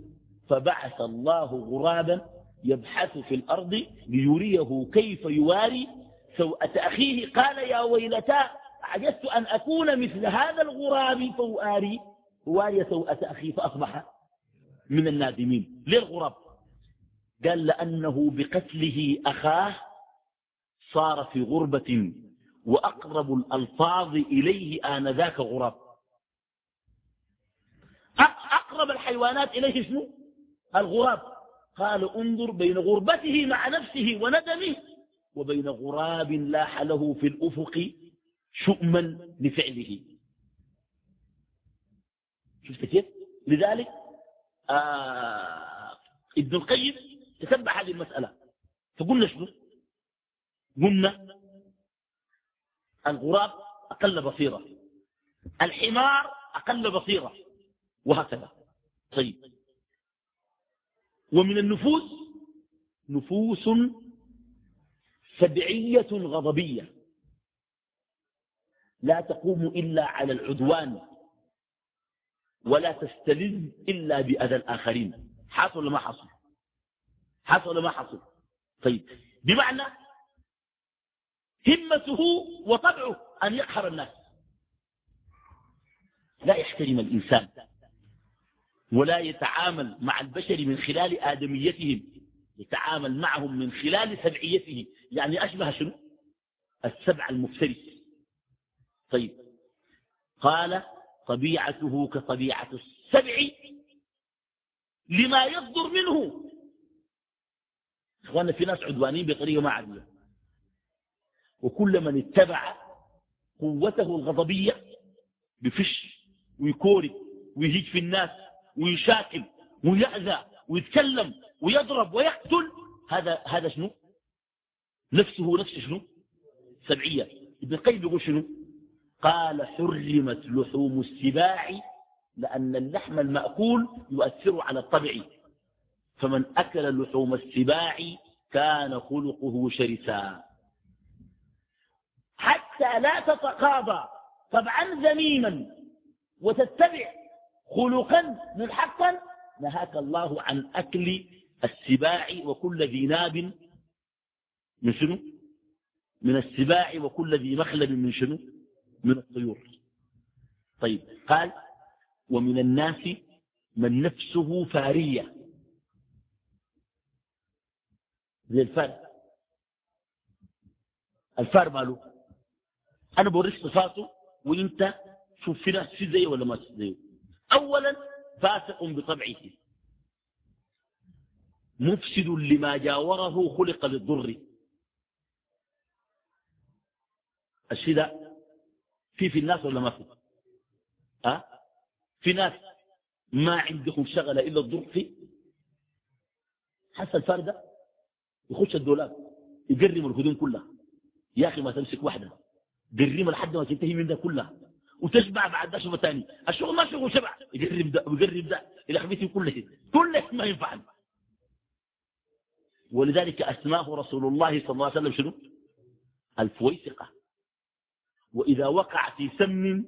فبعث الله غرابا يبحث في الأرض ليريه كيف يواري سوءة أخيه. قال يا ويلتا عجزت أن أكون مثل هذا الغراب فأواري. واري سوءة أخي فأصبح من النادمين. ليه الغراب؟ قال لأنه بقتله أخاه صار في غربة وأقرب الألفاظ إليه آنذاك غراب. أقرب الحيوانات إليه شنو؟ الغراب. قال انظر بين غربته مع نفسه وندمه وبين غراب لاح له في الأفق شؤما لفعله. شفت كيف؟ لذلك آه ابن القيم تتبع هذه المسألة. فقلنا شنو؟ قلنا الغراب أقل بصيرة. الحمار أقل بصيرة. وهكذا. طيب. ومن النفوس نفوس سبعية غضبية. لا تقوم إلا على العدوان ولا تستلذ إلا بأذى الآخرين. حصل ما حصل؟ حصل ما حصل؟ طيب. بمعنى همته وطبعه أن يقهر الناس. لا يحترم الإنسان ولا يتعامل مع البشر من خلال آدميتهم يتعامل معهم من خلال سبعيته يعني أشبه شنو؟ السبع المفترس. طيب. قال طبيعته كطبيعة السبع لما يصدر منه. اخوانا في ناس عدوانين بطريقة ما عادية. وكل من اتبع قوته الغضبية بفش ويكوري ويهيج في الناس ويشاكل ويأذى ويتكلم ويضرب ويقتل هذا هذا شنو؟ نفسه نفس شنو؟ سبعية. ابن القيم يقول شنو؟ قال حرمت لحوم السباع لأن اللحم المأكول يؤثر على الطبع. فمن أكل لحوم السباع كان خلقه شرسا. حتى لا تتقاضى طبعا ذميما وتتبع خلقا ملحقا نهاك الله عن أكل السباع وكل ذي ناب من شنو؟ من السباع وكل ذي مخلب من شنو؟ من الطيور. طيب قال ومن الناس من نفسه فارية. زي الفار. الفار ماله؟ أنا بوريك صفاته وإنت شوف في ناس في زيه ولا ما زيه أولا فاسق بطبعه. مفسد لما جاوره خلق للضر. الشيء ده في في الناس ولا ما في؟ أه؟ في ناس ما عندهم شغله إلا الضر في حس الفردة يخش الدولاب يقرم الهدوم كلها. يا أخي ما تمسك واحدة. قرمها لحد ما تنتهي من ده كلها وتشبع بعد ده شغل ثاني الشغل ما شغل شبع. يقرب ده ويقرب ده إلى خبيث كل شيء كل شيء ما ينفع. ولذلك اسماه رسول الله صلى الله عليه وسلم شنو؟ الفويسقة. وإذا وقع في سمن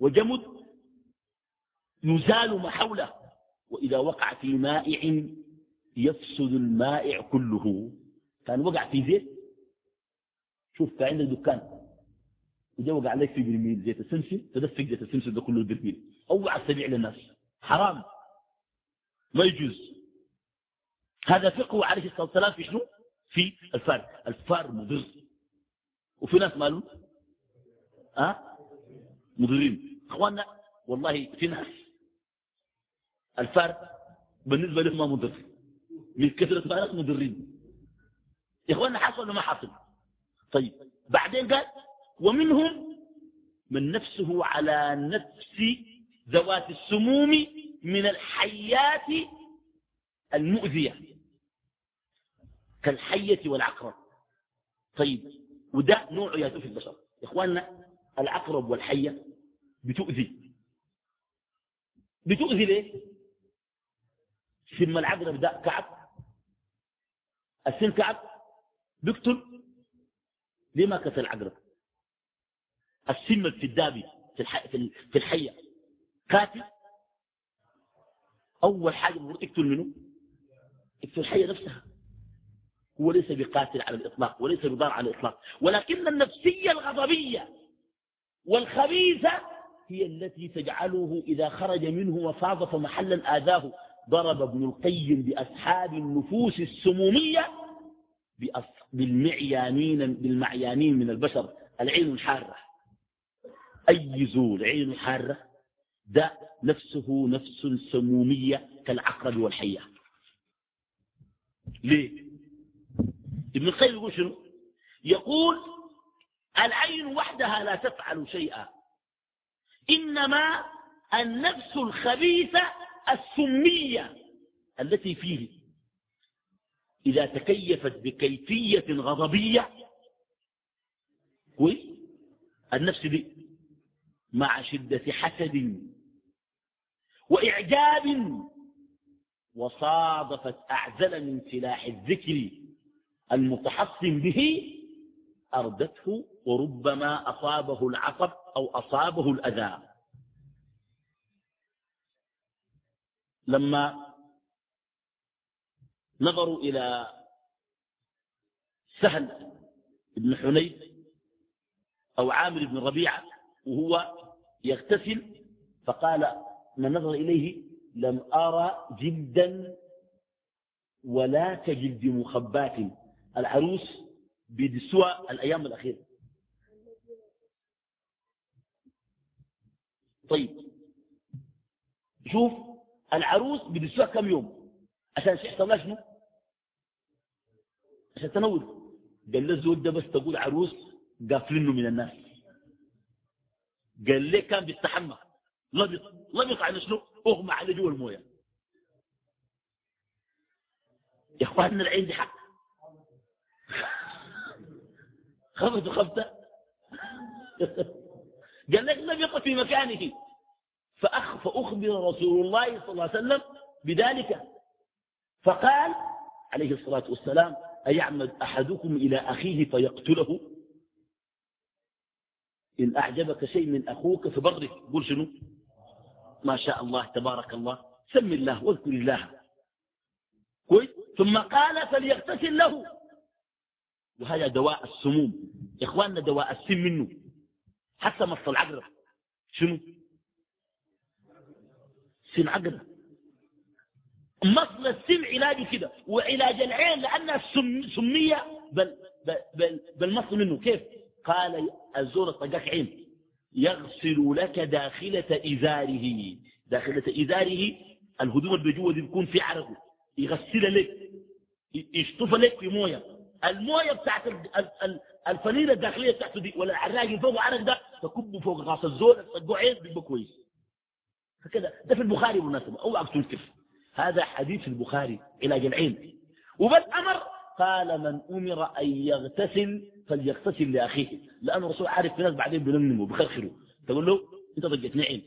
وجمد يزال ما حوله. وإذا وقع في مائع يفسد المائع كله. كان وقع في زيت. شوف كان عندك دكان وجا عليك في برميل زيت السمسم تدفق زيت السمسم ده كله البرميل أوعى السبيع للناس. حرام. ما يجوز. هذا فقه عليه الصلاة والسلام في شنو؟ في الفار الفار مضر. وفي ناس مالهم أه؟ مضرين. إخواننا والله في ناس الفار بالنسبة لهم ما مضر. من كثرة ما مضرين. يا إخواننا حصل ولا ما حصل؟ طيب. بعدين قال ومنهم من نفسه على نفس ذوات السموم من الحيات المؤذية كالحية والعقرب. طيب وده نوع يا في البشر. يا إخواننا العقرب والحية بتؤذي. بتؤذي ليه؟ سم العقرب ده كعب. السن كعب. بيقتل ليه ما قتل العقرب؟ السم الفدابي في, في الحية. قاتل أول حاجة المفروض تقتل منه؟ اقتل الحية نفسها. هو ليس بقاتل على الإطلاق وليس بضار على الإطلاق. ولكن النفسية الغضبية والخبيثة هي التي تجعله إذا خرج منه وفاض محلا آذاه. ضرب ابن القيم بأصحاب النفوس السمومية بالمعيانين, بالمعيانين من البشر. العين الحارة أي زول عين حارة ده نفسه نفس سمومية كالعقرب والحية. ليه؟ ابن القيم يقول شنو؟ يقول العين وحدها لا تفعل شيئا إنما النفس الخبيثة السمية التي فيه. إذا تكيفت بكيفية غضبية كويس؟ النفس دي مع شدة حسد وإعجاب وصادفت أعزل من سلاح الذكر المتحصن به أردته وربما أصابه العصب أو أصابه الأذى. لما نظروا إلى سهل بن حنيف أو عامر بن ربيعة وهو يغتسل؟ فقال من نظر إليه لم أرى جلدا ولا كجلد مخبات. العروس بدسوى الأيام الأخيرة. طيب. شوف العروس بدسوى كم يوم؟ عشان يحصل شنو؟ عشان تنور قال له الزول ده بس تقول عروس قافلينه من الناس. قال ليه كان بيستحمى؟ لبط لبط على شنو؟ اغمى على جوا المويه. يا اخواننا العين دي حق. (laughs) خفت وخفت. (laughs) قال لك لبط في مكانه. فأخ فأخبر رسول الله صلى الله عليه وسلم بذلك. فقال عليه الصلاة والسلام أيعمد أحدكم إلى أخيه فيقتله؟ إن أعجبك شيء من أخوك فبرك قول شنو؟ ما شاء الله تبارك الله. سم الله واذكر الله. كويس؟ ثم قال فليغتسل له. وهذا دواء السموم. إخواننا دواء السم منه. حتى مص العقرب شنو؟ سم عقرب مصل السم علاج كده. وعلاج العين لأنها سمية بل, بل, بل, منه. كيف؟ قال الزور طقاك عين. يغسل لك داخلة إزاره. داخلة إزاره الهدوم اللي جوا دي بيكون في عرقه يغسل لك يشطف لك في موية. الموية بتاعت الفنيله الداخلية بتاعته دي ولا العراق فوق عرق ده تكبه فوق غاص الزور تطقه عين بيبقى كويس. فكده ده في البخاري بالمناسبة. اوعك تنكر هذا حديث البخاري. علاج العين. وبل أمر قال من أمر أن يغتسل فليغتسل لأخيه لأن الرسول عارف في ناس بعدين بينموا بخرخروا تقول له أنت ضجتني عين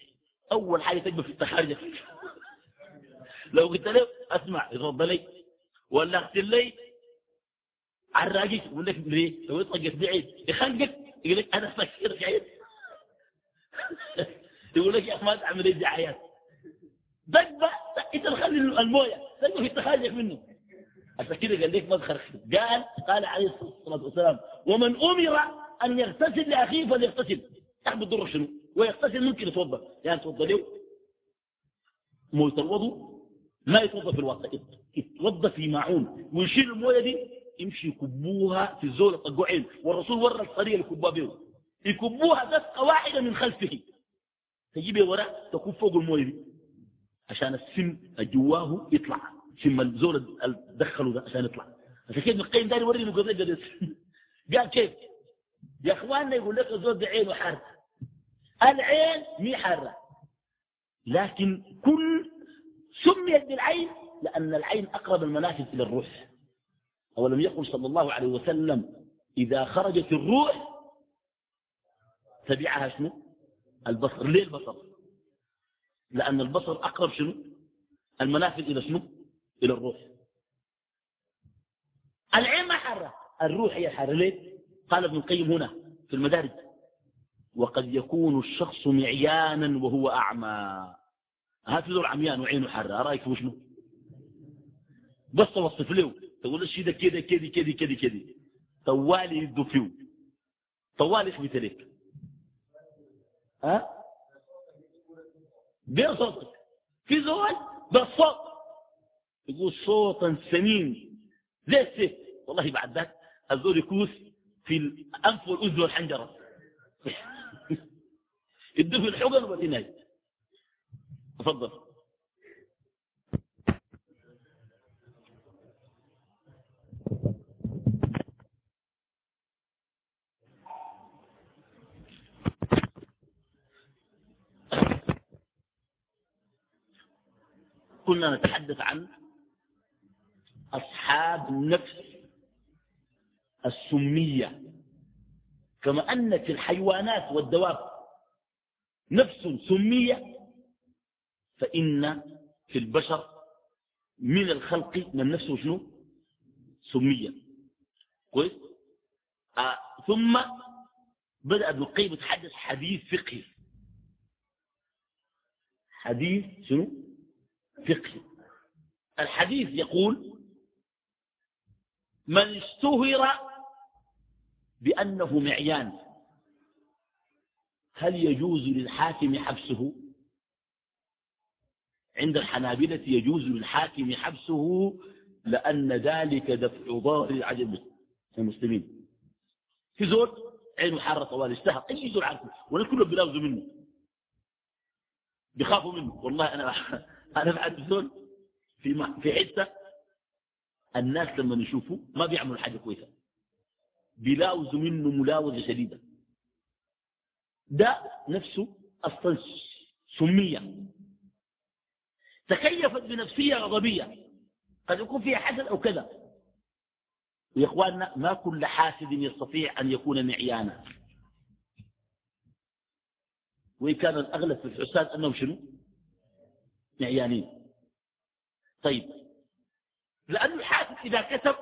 أول حاجة تقبل في التخارج. (laughs) لو قلت له أسمع يفضل لي. ولا اغتل لي. عراجك يقول لك ليه؟ لو طقت بعيد يخنقك. يقول لك أنا فكرك عين (laughs) يقول لك يا أخي ما تعمل دعايات. دق إنت تخلي الموية. دق في تخرجك منه. عشان كده قال لك مدخل قال قال عليه الصلاة والسلام ومن أمر أن يغتسل لأخيه فليغتسل. تحت الضر شنو؟ ويغتسل ممكن يتوضا يعني توضأ له مويه الوضوء. ما يتوضأ في الوضع يتوضا في معون. ويشيل الموية دي. يمشي يكبوها في الزول الطقوعين والرسول ورى الطريقة اللي يكبوها به يكبوها دفقه واحدة من خلفه. تجيبها وراء تكب فوق الموية دي. عشان السم جواه يطلع. سم الزول دخلوا ده عشان يطلع. عشان كيف القيم داري يوريني قضيه قال كيف؟ يا إخواننا يقول لك الزول ده عينه حار العين مي حاره لكن كل سميت بالعين لأن العين أقرب المنافذ إلى الروح أولم يقل صلى الله عليه وسلم إذا خرجت الروح تبعها شنو؟ البصر. ليه البصر؟ لأن البصر أقرب شنو؟ المنافذ إلى شنو؟ إلى الروح. العين ما حرة. الروح هي حرة ليه؟ قال ابن القيم هنا في المدارج وقد يكون الشخص معيانا وهو أعمى. هات له عميان وعينه حرة. رأيك في شنو بس توصف له. تقول له ده كده كده كده كده كده طوالي يدو فيه. طوالي يثبت لك ها؟ غير صوتك. في زول بالصوت يقول صوتا سمين. زي السيف والله بعد ذاك الزول يكوس في الأنف والأذن والحنجرة. (laughs) يدوه في الحقن والإناج تفضل. كنا نتحدث عن أصحاب النفس. السمية. كما أن في الحيوانات والدواب نفس سمية فإن في البشر من الخلق من نفسه شنو؟ سمية. كويس؟ آه ثم بدأ ابن القيم يتحدث حديث فقهي. حديث شنو؟ فقهي. الحديث يقول من اشتهر بأنه معيان. هل يجوز للحاكم حبسه؟ عند الحنابلة يجوز للحاكم حبسه لأن ذلك دفع ضار عجب المسلمين. في زول عينه حارة طوال اشتهر أي زول عارفه؟ والناس كلهم بيلاوزوا منه. بيخافوا منه. والله أنا (laughs) أنا بعد زول في في حتة الناس لما يشوفوا ما بيعملوا حاجة كويسة. بيلاوزوا منه ملاوزة شديدة. ده نفسه أصلا سمية. تكيفت بنفسية غضبية. قد يكون فيها حسد أو كذا. يا إخواننا ما كل حاسد يستطيع أن يكون معيانا. وإن كان الأغلب في الحساد أنهم شنو؟ معيانين. طيب. لأن الحاسد إذا كتب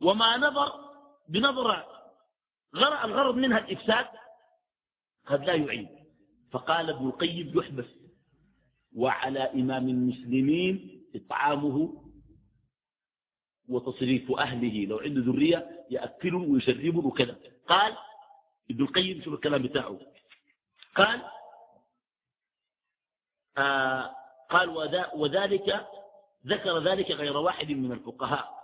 وما نظر بنظرة الغرض منها الإفساد قد لا يعين فقال ابن القيم يحبس وعلى إمام المسلمين إطعامه وتصريف أهله لو عنده ذرية يأكلهم ويشربهم وكذا. قال ابن القيم شوف الكلام بتاعه؟ قال آه قال وذلك ذكر ذلك غير واحد من الفقهاء.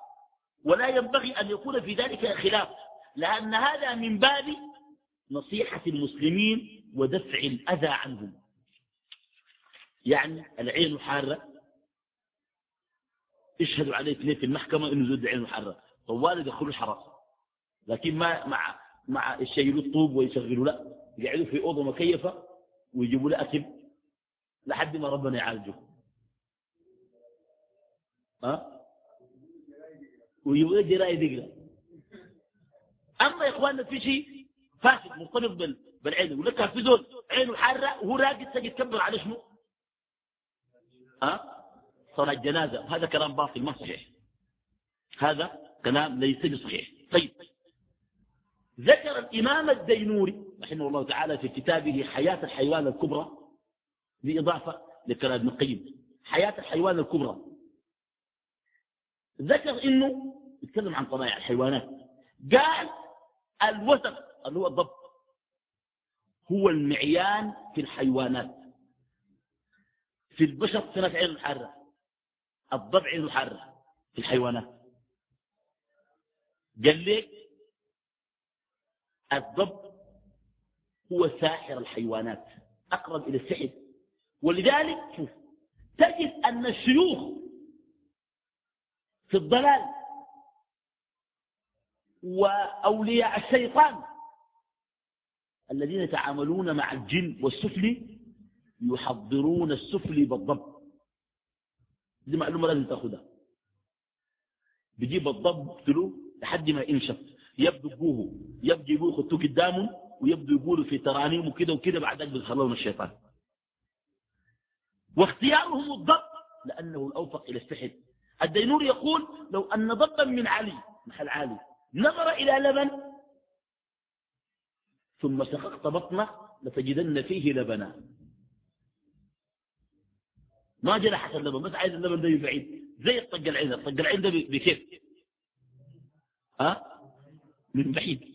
ولا ينبغي أن يكون في ذلك خلاف لأن هذا من باب نصيحة المسلمين ودفع الأذى عنهم. يعني العين حارة يشهدوا عليه اثنين في المحكمة إنه زود عينه حارة طوال يدخلوا الحراسة لكن ما مع مع يشيلوا الطوب ويشغلوا لا. يقعدوا في أوضة مكيفة ويجيبوا له أكل لحد ما ربنا يعالجه ها له جرايد يقرا أما يا إخواننا في شيء فاسد مرتبط بالعين. يقول لك في زول عينه حارة وهو راقد تجي تكبر على شنو؟ ها؟ صلاة جنازة هذا كلام باطل ما صحيح. هذا كلام ليس بصحيح. طيب. ذكر الإمام الدينوري رحمه الله تعالى في كتابه حياة الحيوان الكبرى بإضافة لكلام ابن القيم. حياة الحيوان الكبرى. ذكر إنه يتكلم عن طبائع الحيوانات. قال الوسط اللي هو الضبط هو المعيان في الحيوانات. في البشر سنة عين الحارة. الضبع عين الحارة في الحيوانات. قال لك الضب هو ساحر الحيوانات أقرب إلى السحر. ولذلك تجد أن الشيوخ في الضلال وأولياء الشيطان الذين يتعاملون مع الجن والسفلي يحضرون السفلي بالضبط. دي معلومة لازم تاخدها. بيجيب الضب يقتلوه لحد ما ينشف يبدو ابوه يبدو ابوه يخطوه قدامه ويبدو يقولوا في ترانيم وكده وكده بعد ذلك بيخلون الشيطان. واختيارهم الضب لأنه الأوفق إلى السحر. الدينور يقول لو أن ضبا من علي محل عالي نظر إلى لبن ثم سققت بطنه لتجدن فيه لبنا. ما جرى اللبن بس عايز اللبن ده بعيد زي الطق العين الطق العين ده بكيف. ها؟ من بعيد.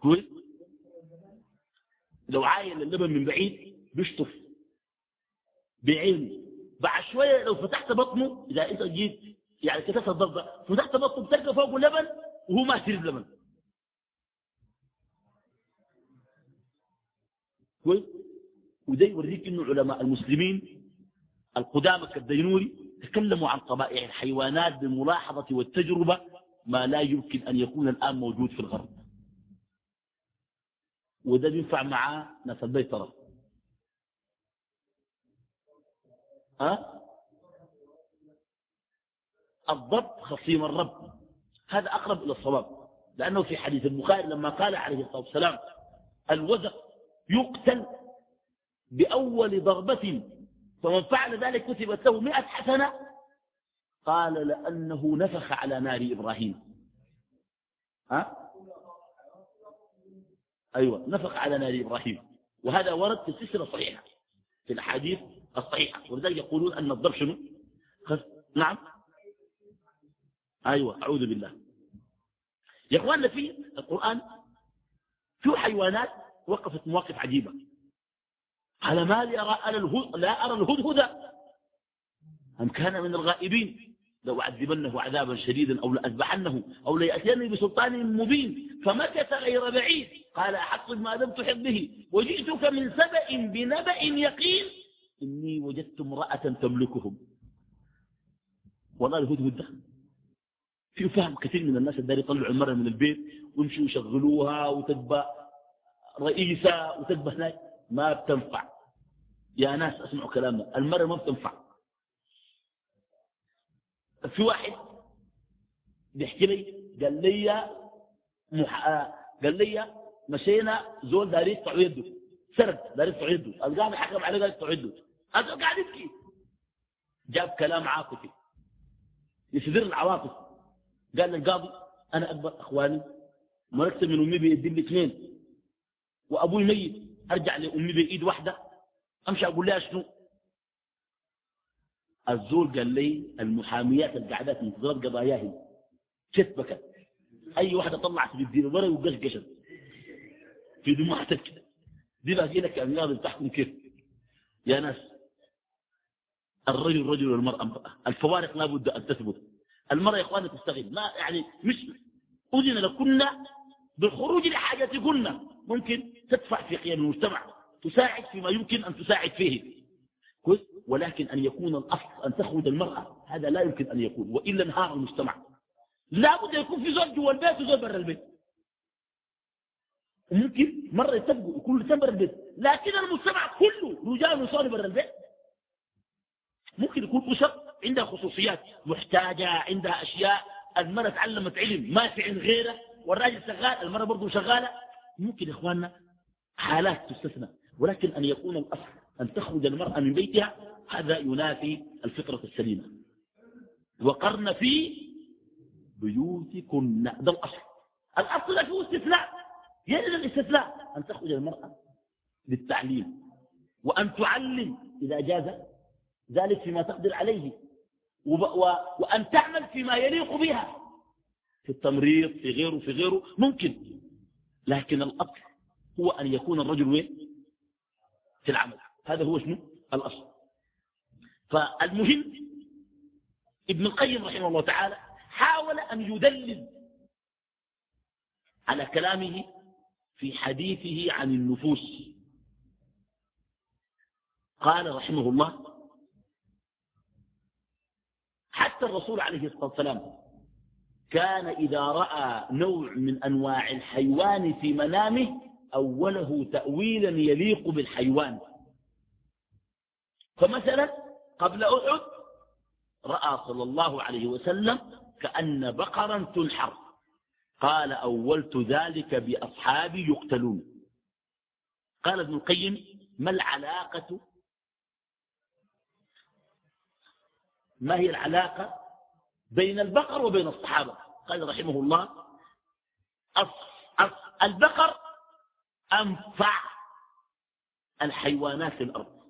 كويس؟ لو عاين اللبن من بعيد بيشطف. بعينه. بعد شوية لو فتحت بطنه إذا أنت جيت يعني كتفت الضربة فتحت بطنه بتلقى فوقه لبن وهو ما يشرب لبن. كويس؟ وده يوريك إنه علماء المسلمين القدامى كالدينوري تكلموا عن طبائع الحيوانات بالملاحظة والتجربة ما لا يمكن أن يكون الآن موجود في الغرب. وده بينفع مع ناس البيطرة ها؟ الضبط خصيم الرب. هذا أقرب إلى الصواب لأنه في حديث البخاري لما قال عليه الصلاة والسلام الوزق يقتل بأول ضربة فمن فعل ذلك كتبت له مئة حسنة. قال لأنه نفخ على نار إبراهيم. ها؟ أيوة نفخ على نار إبراهيم. وهذا ورد في السلسلة الصحيحة في الأحاديث الصحيحة ولذلك يقولون أن الضرب شنو؟ نعم. أيوة. أعوذ بالله. يا أخواننا في القرآن في حيوانات وقفت مواقف عجيبة. على ما لي أرى لا أرى الهدهد أم كان من الغائبين؟ لو أعذبنه عذابا شديدا أو لأذبحنه أو ليأتيني بسلطان مبين. فمكث غير بعيد. قال أحط ما لم تحط به. وجئتك من سبأ بنبأ يقين. إني وجدت امرأة تملكهم. والله الهدهد ده. في فهم كثير من الناس الدار يطلعوا المرأة من البيت ويمشوا يشغلوها وتتبع رئيسة وتتبع هناك. ما بتنفع. يا ناس أسمعوا كلامنا المرأة ما بتنفع. في واحد بيحكي لي قال لي مح... قال لي مشينا زول داري يقطع يده. سرد داري يقطع يده. القاضي حكم عليه قال يقطع يده. قاعد يبكي. جاب كلام عاطفي. يصدر العواطف. قال للقاضي أنا أكبر إخواني مركت من أمي بيدي لي اثنين. وأبوي ميت. أرجع لأمي بإيد واحدة. أمشي أقول لها شنو؟ الزول قال لي المحاميات القعدات منتظرات قضاياهم شت بكت؟ أي واحدة طلعت بالدين ورا وقشقشت في دموع كده دي باقي لك القاضي بتحكم كيف؟ يا ناس الرجل رجل والمرأة امرأة. الفوارق لا بد أن تثبت. المرأة يا إخواني تستغل. ما يعني مش أذن لكنا بالخروج لحاجتكن. ممكن تدفع في قيم المجتمع تساعد فيما يمكن أن تساعد فيه. كويس؟ ولكن أن يكون الأصل أن تخرج المرأة هذا لا يمكن أن يكون. وإلا انهار المجتمع. لا بد يكون في زوج جوا البيت وزوج برا البيت. وممكن مرة يتفقوا يكون برا البيت. لكن المجتمع كله رجال ونساء برا البيت. ممكن يكون أسر عندها خصوصيات محتاجة عندها أشياء المرأة تعلمت علم ما في عند غيره والراجل شغال المرأة برضه شغالة. ممكن يا إخواننا حالات تستثنى ولكن أن يكون الأصل أن تخرج المرأة من بيتها هذا ينافي الفطرة السليمة. وقرن في بيوتكن. ده الأصل. الأصل لا استثناء. يجب الاستثناء أن تخرج المرأة للتعليم وأن تعلم إذا جاز ذلك فيما تقدر عليه. وأن تعمل فيما يليق بها. في التمريض في غيره في غيره ممكن. لكن الأصل هو أن يكون الرجل وين؟ في العمل. هذا هو شنو؟ الأصل. فالمهم ابن القيم رحمه الله تعالى حاول أن يدلل على كلامه في حديثه عن النفوس. قال رحمه الله حتى الرسول عليه الصلاة والسلام كان إذا رأى نوع من أنواع الحيوان في منامه أوله تأويلا يليق بالحيوان. فمثلا قبل أحد رأى صلى الله عليه وسلم كأن بقرا تنحر. قال أولت ذلك بأصحابي يقتلون. قال ابن القيم ما العلاقة ما هي العلاقة بين البقر وبين الصحابة؟ قال رحمه الله البقر أنفع الحيوانات في الأرض.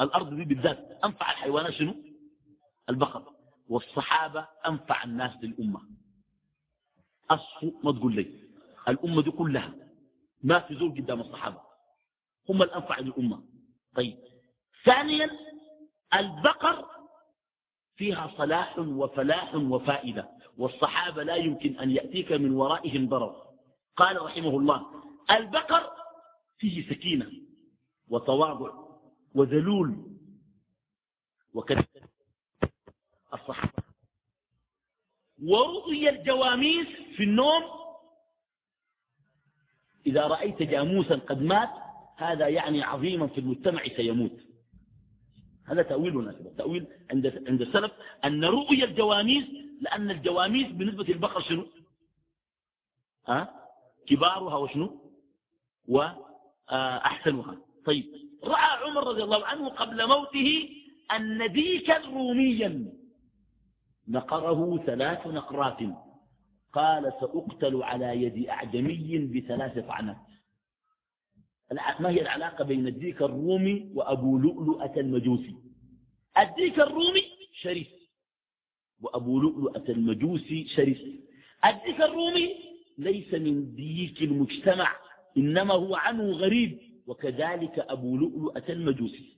الأرض دي بالذات أنفع الحيوانات شنو؟ البقر. والصحابة أنفع الناس للأمة أصفو ما تقول لي. الأمة دي كلها ما في زول قدام الصحابة. هم الأنفع للأمة. طيب. ثانيا البقر فيها صلاح وفلاح وفائدة والصحابة لا يمكن أن يأتيك من ورائهم ضرر. قال رحمه الله البقر فيه سكينة وتواضع وذلول. وكذلك الصحابة. ورؤي الجواميس في النوم إذا رأيت جاموسا قد مات هذا يعني عظيما في المجتمع سيموت. هذا تأويل مناسبة تأويل عند عند السلف أن رؤيا الجواميس لأن الجواميس بالنسبة للبقر شنو؟ ها؟ كبارها وشنو؟ وأحسنها طيب. رأى عمر رضي الله عنه قبل موته أن ديكا روميا نقره ثلاث نقرات. قال سأقتل على يد أعجمي بثلاث طعنات ما هي العلاقة بين الديك الرومي وأبو لؤلؤة المجوسي؟ الديك الرومي شريف وأبو لؤلؤة المجوسي شرس الديك الرومي ليس من ديك المجتمع إنما هو عنه غريب وكذلك أبو لؤلؤة المجوسي.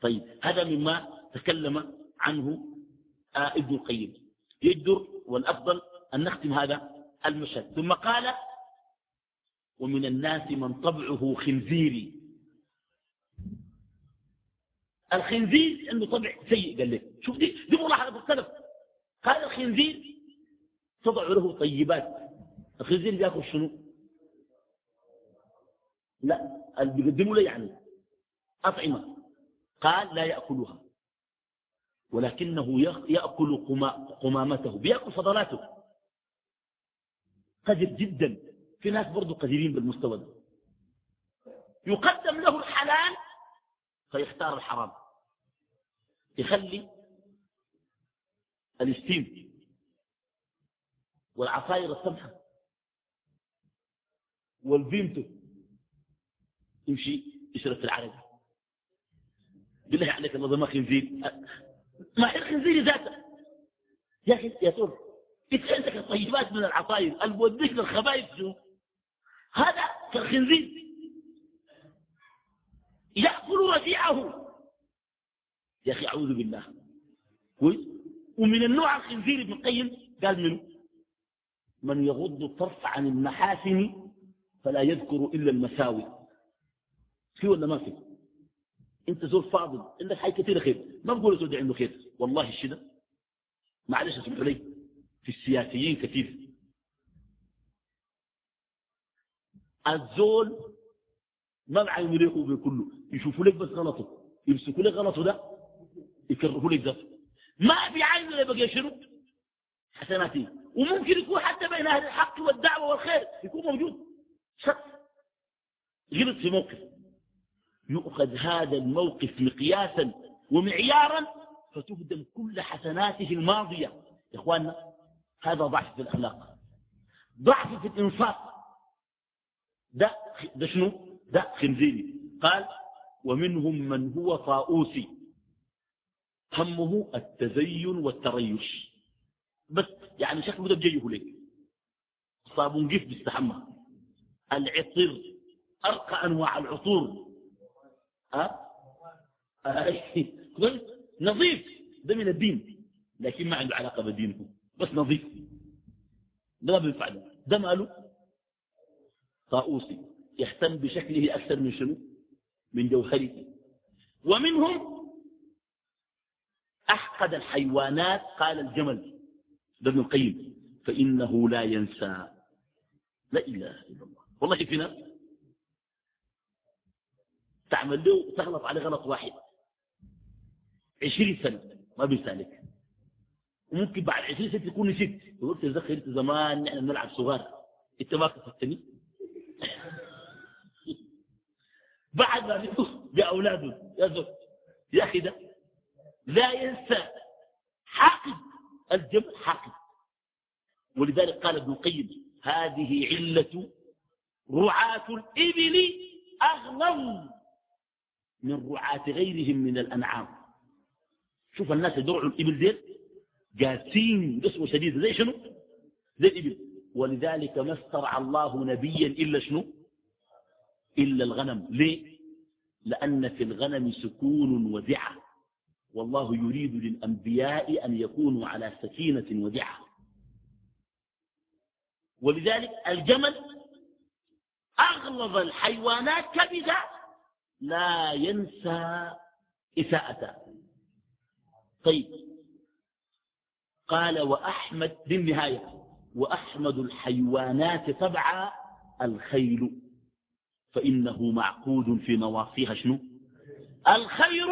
طيب هذا مما تكلم عنه آه ابن القيم. يجدر والأفضل أن نختم هذا المشهد. ثم قال ومن الناس من طبعه خنزيري. الخنزير عنده طبع سيء قال لك. شوف دي دي ملاحظة السلف. قال الخنزير تضع له طيبات. الخنزير بياكل شنو؟ لا اللي بيقدموا له يعني أطعمة. قال لا يأكلها. ولكنه يأكل قمامته. بيأكل فضلاته قدر جدا. في ناس برضو قديرين بالمستوى ده. يقدم له الحلال فيختار الحرام. يخلي الاستيم والعصاير السمحة والفيمتو يمشي يشرب في العرقي بالله عليك الله ما خنزير. ما هي الخنزير ذاته. يا أخي يا طول انت عندك الطيبات من العصاير؟ البوديك للخبائث هذا كالخنزير يأكل رجيعه يا أخي أعوذ بالله. ومن النوع الخنزير ابن القيم قال منه من يغض الطرف عن المحاسن فلا يذكر إلا المساوي. في ولا ما في؟ أنت زور فاضل عندك حاجة كثيرة خير. ما بقول زول عنده خير. والله الشدة معلش اسمحوا لي في السياسيين كثير. الزول ما بعين ليكوا بكله. يشوفوا لك بس غلطه. يمسكوا لك غلطه ده يكرهوا لك ده. ما بيعين لك بقى شنو؟ حسناتي. وممكن يكون حتى بين أهل الحق والدعوة والخير يكون موجود. شخص غلط في موقف. يؤخذ هذا الموقف مقياسا ومعيارا فتهدم كل حسناته الماضية. يا إخواننا هذا ضعف في الأخلاق. ضعف في الانصاف ده ده شنو؟ ده خنزيري. قال ومنهم من هو طاؤوسي همه التزين والتريش. بس يعني شكله ده بجيه لك صابون قف بيستحمى. العطر أرقى أنواع العطور. أه؟ (laughs) نظيف. ده من الدين. لكن ما عنده علاقة بدينه بس نظيف. ده ما بينفع ده ماله؟ طاؤوسي يهتم بشكله أكثر من شنو؟ من جوهره ومنهم أحقد الحيوانات قال الجمل ده ابن القيم فإنه لا ينسى. لا إله إلا الله. والله في ناس تعمل له تغلط عليه غلط واحد. عشرين سنة ما بيسالك. وممكن بعد عشرين سنة تكون نسيت. يقول تذكر زمان نحن نلعب صغار. أنت ما كفتني بعد ما يفوز بأولاده. يا زوج يا أخي ده لا ينسى حاقد الجمل حاقد. ولذلك قال ابن القيم هذه علة رعاة الإبل أغلظ من رعاة غيرهم من الأنعام. شوف الناس يدرعوا الإبل ديل جاسين قسوة شديدة زي شنو؟ زي الإبل. ولذلك ما استرعى الله نبيا إلا شنو؟ إلا الغنم. ليه؟ لأن في الغنم سكون ودعة والله يريد للأنبياء أن يكونوا على سكينة ودعة ولذلك الجمل أغلظ الحيوانات كبدا لا ينسى إساءته طيب. قال وأحمد بالنهاية وأحمد الحيوانات تبع الخيل. فإنه معقود في نواصيها شنو؟ الخير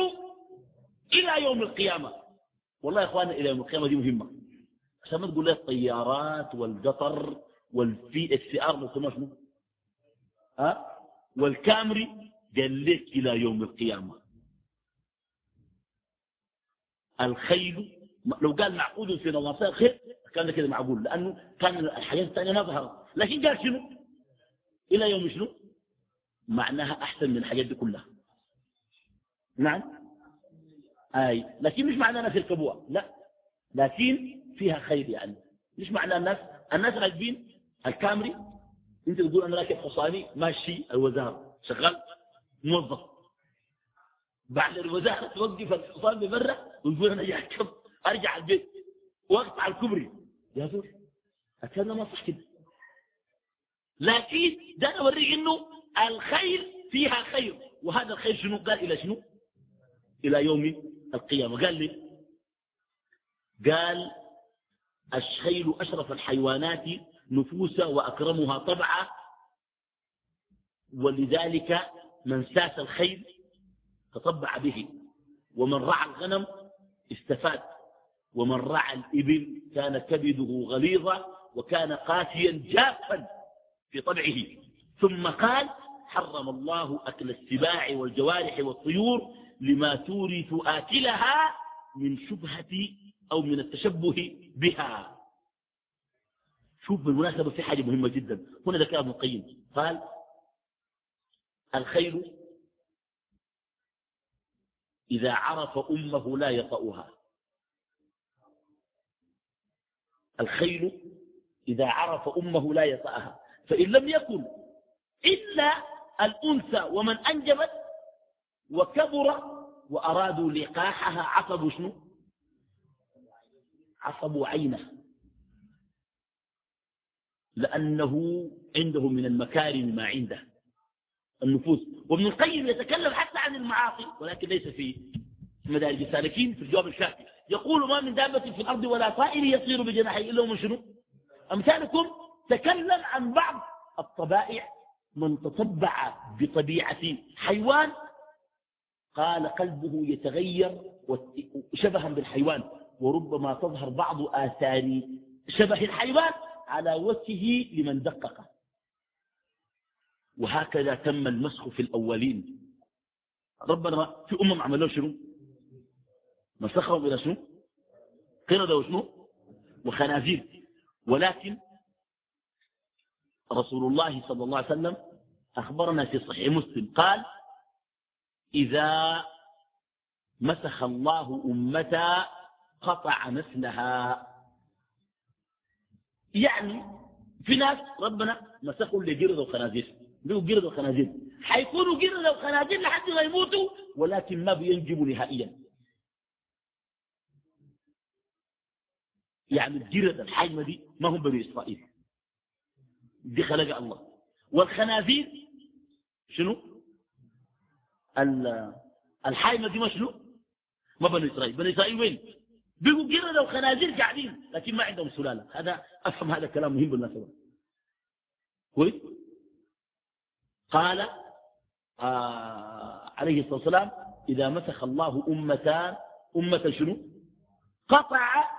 إلى يوم القيامة. والله يا إخوانا إلى يوم القيامة دي مهمة. عشان ما تقول لي الطيارات والقطر وال VXR بسموها شنو؟ ها؟ والكامري. قال لك إلى يوم القيامة. الخيل لو قال معقود في نواصيها الخير كان كده معقول لأنه كان الحياة الثانية ما ظهرت. لكن قال شنو؟ إلى يوم شنو؟ معناها أحسن من الحاجات دي كلها. نعم؟ آي. لكن مش معنى الناس يركبوها لا. لكن فيها خير يعني. مش معنى الناس. الناس راكبين الكامري. أنت تقول أنا راكب حصاني. ماشي. الوزارة. شغال. موظف. بعد الوزارة توقف الحصان ببرة ويقول أنا اركب أرجع البيت. وأقطع الكبري يا زول. أكلنا ما صح كده. لكن ده أوريك إنه الخير فيها خير. وهذا الخير شنو؟ قال إلى شنو؟ إلى يوم القيامة. قال لي قال الخيل أشرف الحيوانات نفوسا وأكرمها طبعا ولذلك من ساس الخيل تطبع به ومن رعى الغنم استفاد ومن رعى الإبل كان كبده غليظا وكان قاسيا جافا في طبعه. ثم قال حرم الله أكل السباع والجوارح والطيور لما تورث آكلها من شبهة أو من التشبه بها. شوف بالمناسبة في حاجة مهمة جدا. هنا ذكر ابن القيم. قال الخيل إذا عرف أمه لا يطأها. الخيل إذا عرف أمه لا يطأها. فإن لم يكن إلا الأنثى ومن أنجبت وكبر وأرادوا لقاحها عصبوا شنو؟ عصبوا عينه. لأنه عنده من المكارم ما عنده النفوس. وابن القيم يتكلم حتى عن المعاصي ولكن ليس في مدارج السالكين في الجواب الشافي يقول ما من دابة في الأرض ولا طائر يطير بجناحيه إلا ومن شنو أمثالكم تكلم عن بعض الطبائع من تطبع بطبيعة حيوان قال قلبه يتغير شبها بالحيوان وربما تظهر بعض آثار شبه الحيوان على وجهه لمن دقق وهكذا تم المسخ في الأولين. ربنا في أمم عملوا شنو؟ مسخهم إلى شنو؟ قردة وشنو وخنازير. ولكن رسول الله صلى الله عليه وسلم أخبرنا في صحيح مسلم قال إذا مسخ الله أمتا قطع نسلها يعني في ناس ربنا مسخوا لجرد وخنازير بيقوا جرد وخنازير حيكونوا جرد وخنازير لحد ما يموتوا ولكن ما بينجبوا نهائيا. يعني الجرد الحجمة دي ما هم بني إسرائيل. دي خلق الله. والخنازير شنو؟ الحايمة دي ما شنو؟ ما بني إسرائيل. بني إسرائيل وين؟ بيقوا جرد وخنازير قاعدين لكن ما عندهم سلالة. هذا أفهم هذا الكلام مهم بالنسبة كويس؟ قال آه عليه الصلاة والسلام إذا مسخ الله أمتان أمة شنو؟ قطع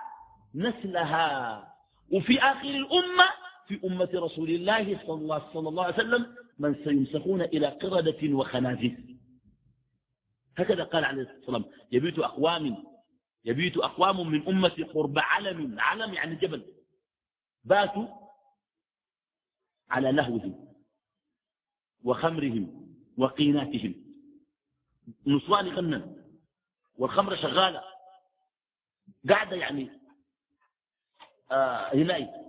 نسلها. وفي آخر الأمة في أمة رسول الله صلى الله, عليه وسلم من سيمسخون إلى قردة وخنازير. هكذا قال عليه الصلاة والسلام. يبيت أقوام يبيت أقوام من أمة قرب علم علم يعني جبل. باتوا على لهوهم وخمرهم وقيناتهم. نسوان يغنن والخمر شغالة. قاعدة يعني آه هناي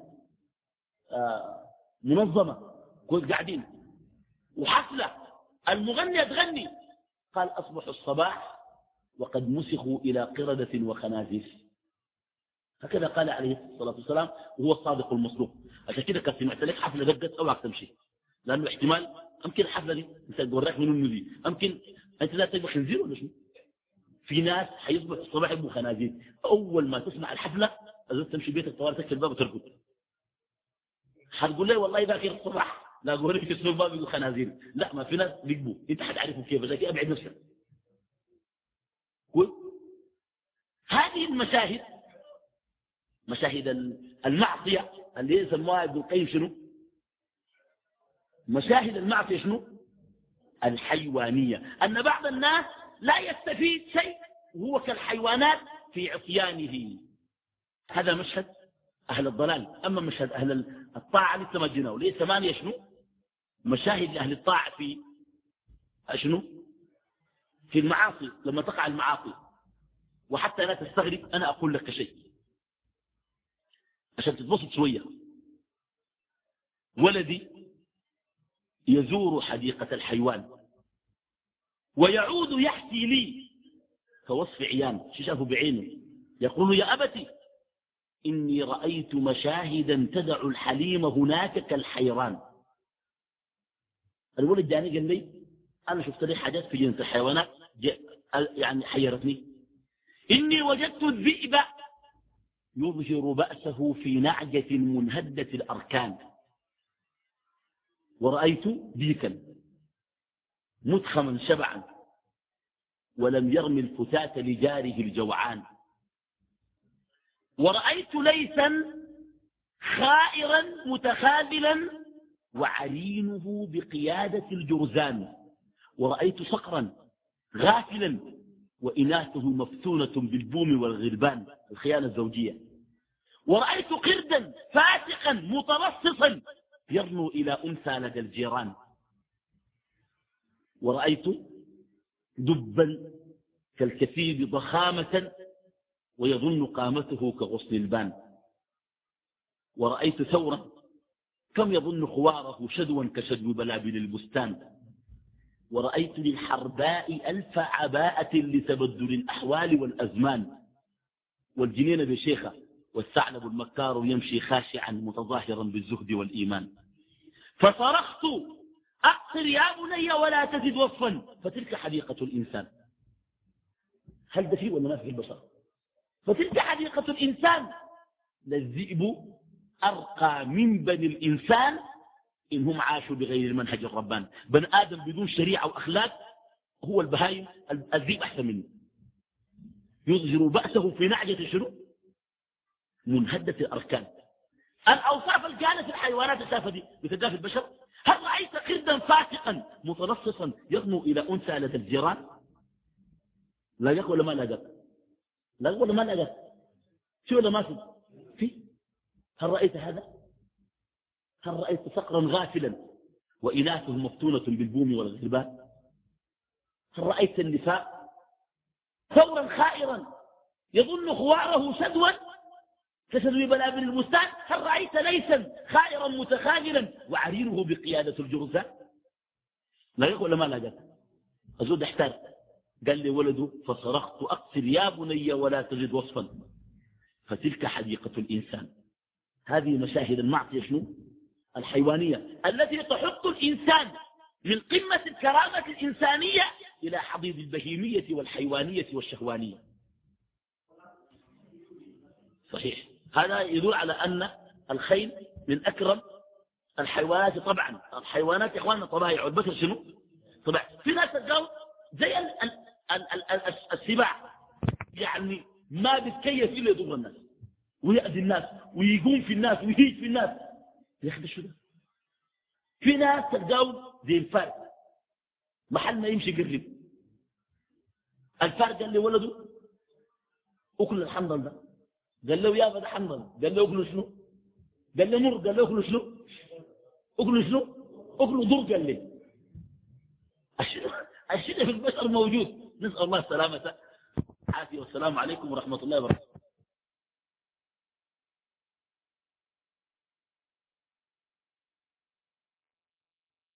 منظمة قاعدين. وحفلة المغنية تغني قال أصبح الصباح وقد مسخوا إلى قردة وخنازير. هكذا قال عليه الصلاة والسلام وهو الصادق المصدوق. عشان كده كان سمعت لك حفلة دقت أوعك تمشي. لأنه احتمال أمكن الحفلة دي أنت وراك من النبي أمكن أنت لا تبقى خنزير ولا شنو في ناس حيصبح الصباح يبقوا خنازير. أول ما تسمع الحفلة لازم تمشي بيتك طوال تكفي الباب وتركض. حتقول لي والله باكر الصباح لا قولي في السوق باب يقول خنازير. لا ما في ناس بيقبوا أنت حتعرفوا كيف؟ لكن أبعد نفسك. قول. هذه المشاهد مشاهد المعصية اللي يسموها ابن القيم شنو؟ مشاهد المعصية شنو؟ الحيوانية. أن بعض الناس لا يستفيد شيء وهو كالحيوانات في عصيانه. هذا مشهد؟ أهل الضلال أما مشهد أهل الطاعة لسه ما جيناه ليه ثمانية شنو؟ مشاهد لأهل الطاعة في شنو؟ في المعاصي لما تقع المعاصي وحتى لا تستغرب أنا أقول لك شيء. عشان تتبسط شوية. ولدي يزور حديقة الحيوان ويعود يحكي لي كوصف عيان شافه بعينه؟ يقول يا أبتي إني رأيت مشاهدا تدع الحليم هناك كالحيران. الولد جاني قال لي أنا شفت لي حاجات في جنة الحيوانات يعني حيرتني. إني وجدت الذئب يظهر بأسه في نعجة منهدة الأركان. ورأيت ديكا متخما شبعا ولم يرمي الفتاة لجاره الجوعان. ورأيت ليسا خائرا متخاذلا وعرينه بقيادة الجرزان ورأيت صقرا غافلا وإناثه مفتونة بالبوم والغربان الخيانة الزوجية. ورأيت قردا فاسقا مترصصا يرنو إلى أنثى لدى الجيران. ورأيت دبا كالكثيب ضخامة ويظن قامته كغصن البان. ورأيت ثورا كم يظن خواره شدوا كشدو بلابل البستان. ورأيت للحرباء ألف عباءة لتبدل الأحوال والأزمان. والجنين بشيخة والثعلب المكار يمشي خاشعا متظاهرا بالزهد والإيمان. فصرخت أقصر يا بني ولا تزد وصفا. فتلك حديقة الإنسان. هل ده فيه ولا ما في البشر فتلك حديقة الإنسان. للذئب أرقى من بني الإنسان إن هم عاشوا بغير المنهج الرباني. بني آدم بدون شريعة وأخلاق هو البهايم الذئب أحسن منه. يظهر بأسه في نعجة شنو؟ منهدة الأركان. الأوصاف كانت في الحيوانات السافة دي بتلقاها البشر؟ هل رأيت قردا فاسقا متنصصا يغنو إلى أنثى لدى الجيران؟ لا يقول ما لقى لا ولا ما لقى شو ولا ما في؟ في. هل رأيت هذا؟ هل رأيت صقرا غافلا وإناثه مفتونة بالبوم والغربان هل رأيت النساء ثورا خائرا يظن خواره سدوا كسدوا بلابل البستان؟ هل رأيت ليسا خائرا متخاجلا وعريره بقيادة الجرزان لا يقول ما لا قال أزود احتاج قال لي ولده فصرخت أقتل يا بني ولا تجد وصفا. فتلك حديقة الإنسان. هذه مشاهد المعصية شنو؟ الحيوانية التي تحط الإنسان من قمة الكرامة الإنسانية إلى حضيض البهيمية والحيوانية والشهوانية. صحيح. هذا يدل على أن الخيل من أكرم الحيوانات طبعا. الحيوانات يا إخواننا طبائع البشر شنو؟ طبعا في ناس تلقاهم زي السباع. يعني ما بيتكيف إلا يضر الناس ويأذي الناس ويقوم في الناس ويهيج في الناس. يا أخي شو ده في ناس تلقاهم زي الفار محل ما يمشي قرب الفار قال لي ولده أكل الحنظل ده. قال له يا ده حنظل. قال له اكل شنو؟ قال له مر قال له اكل شنو؟ اكل شنو؟ اكل ضر قال لي. (laughs) الشيء في البشر موجود. نسأل الله السلامة. عافية. والسلام عليكم ورحمة الله وبركاته.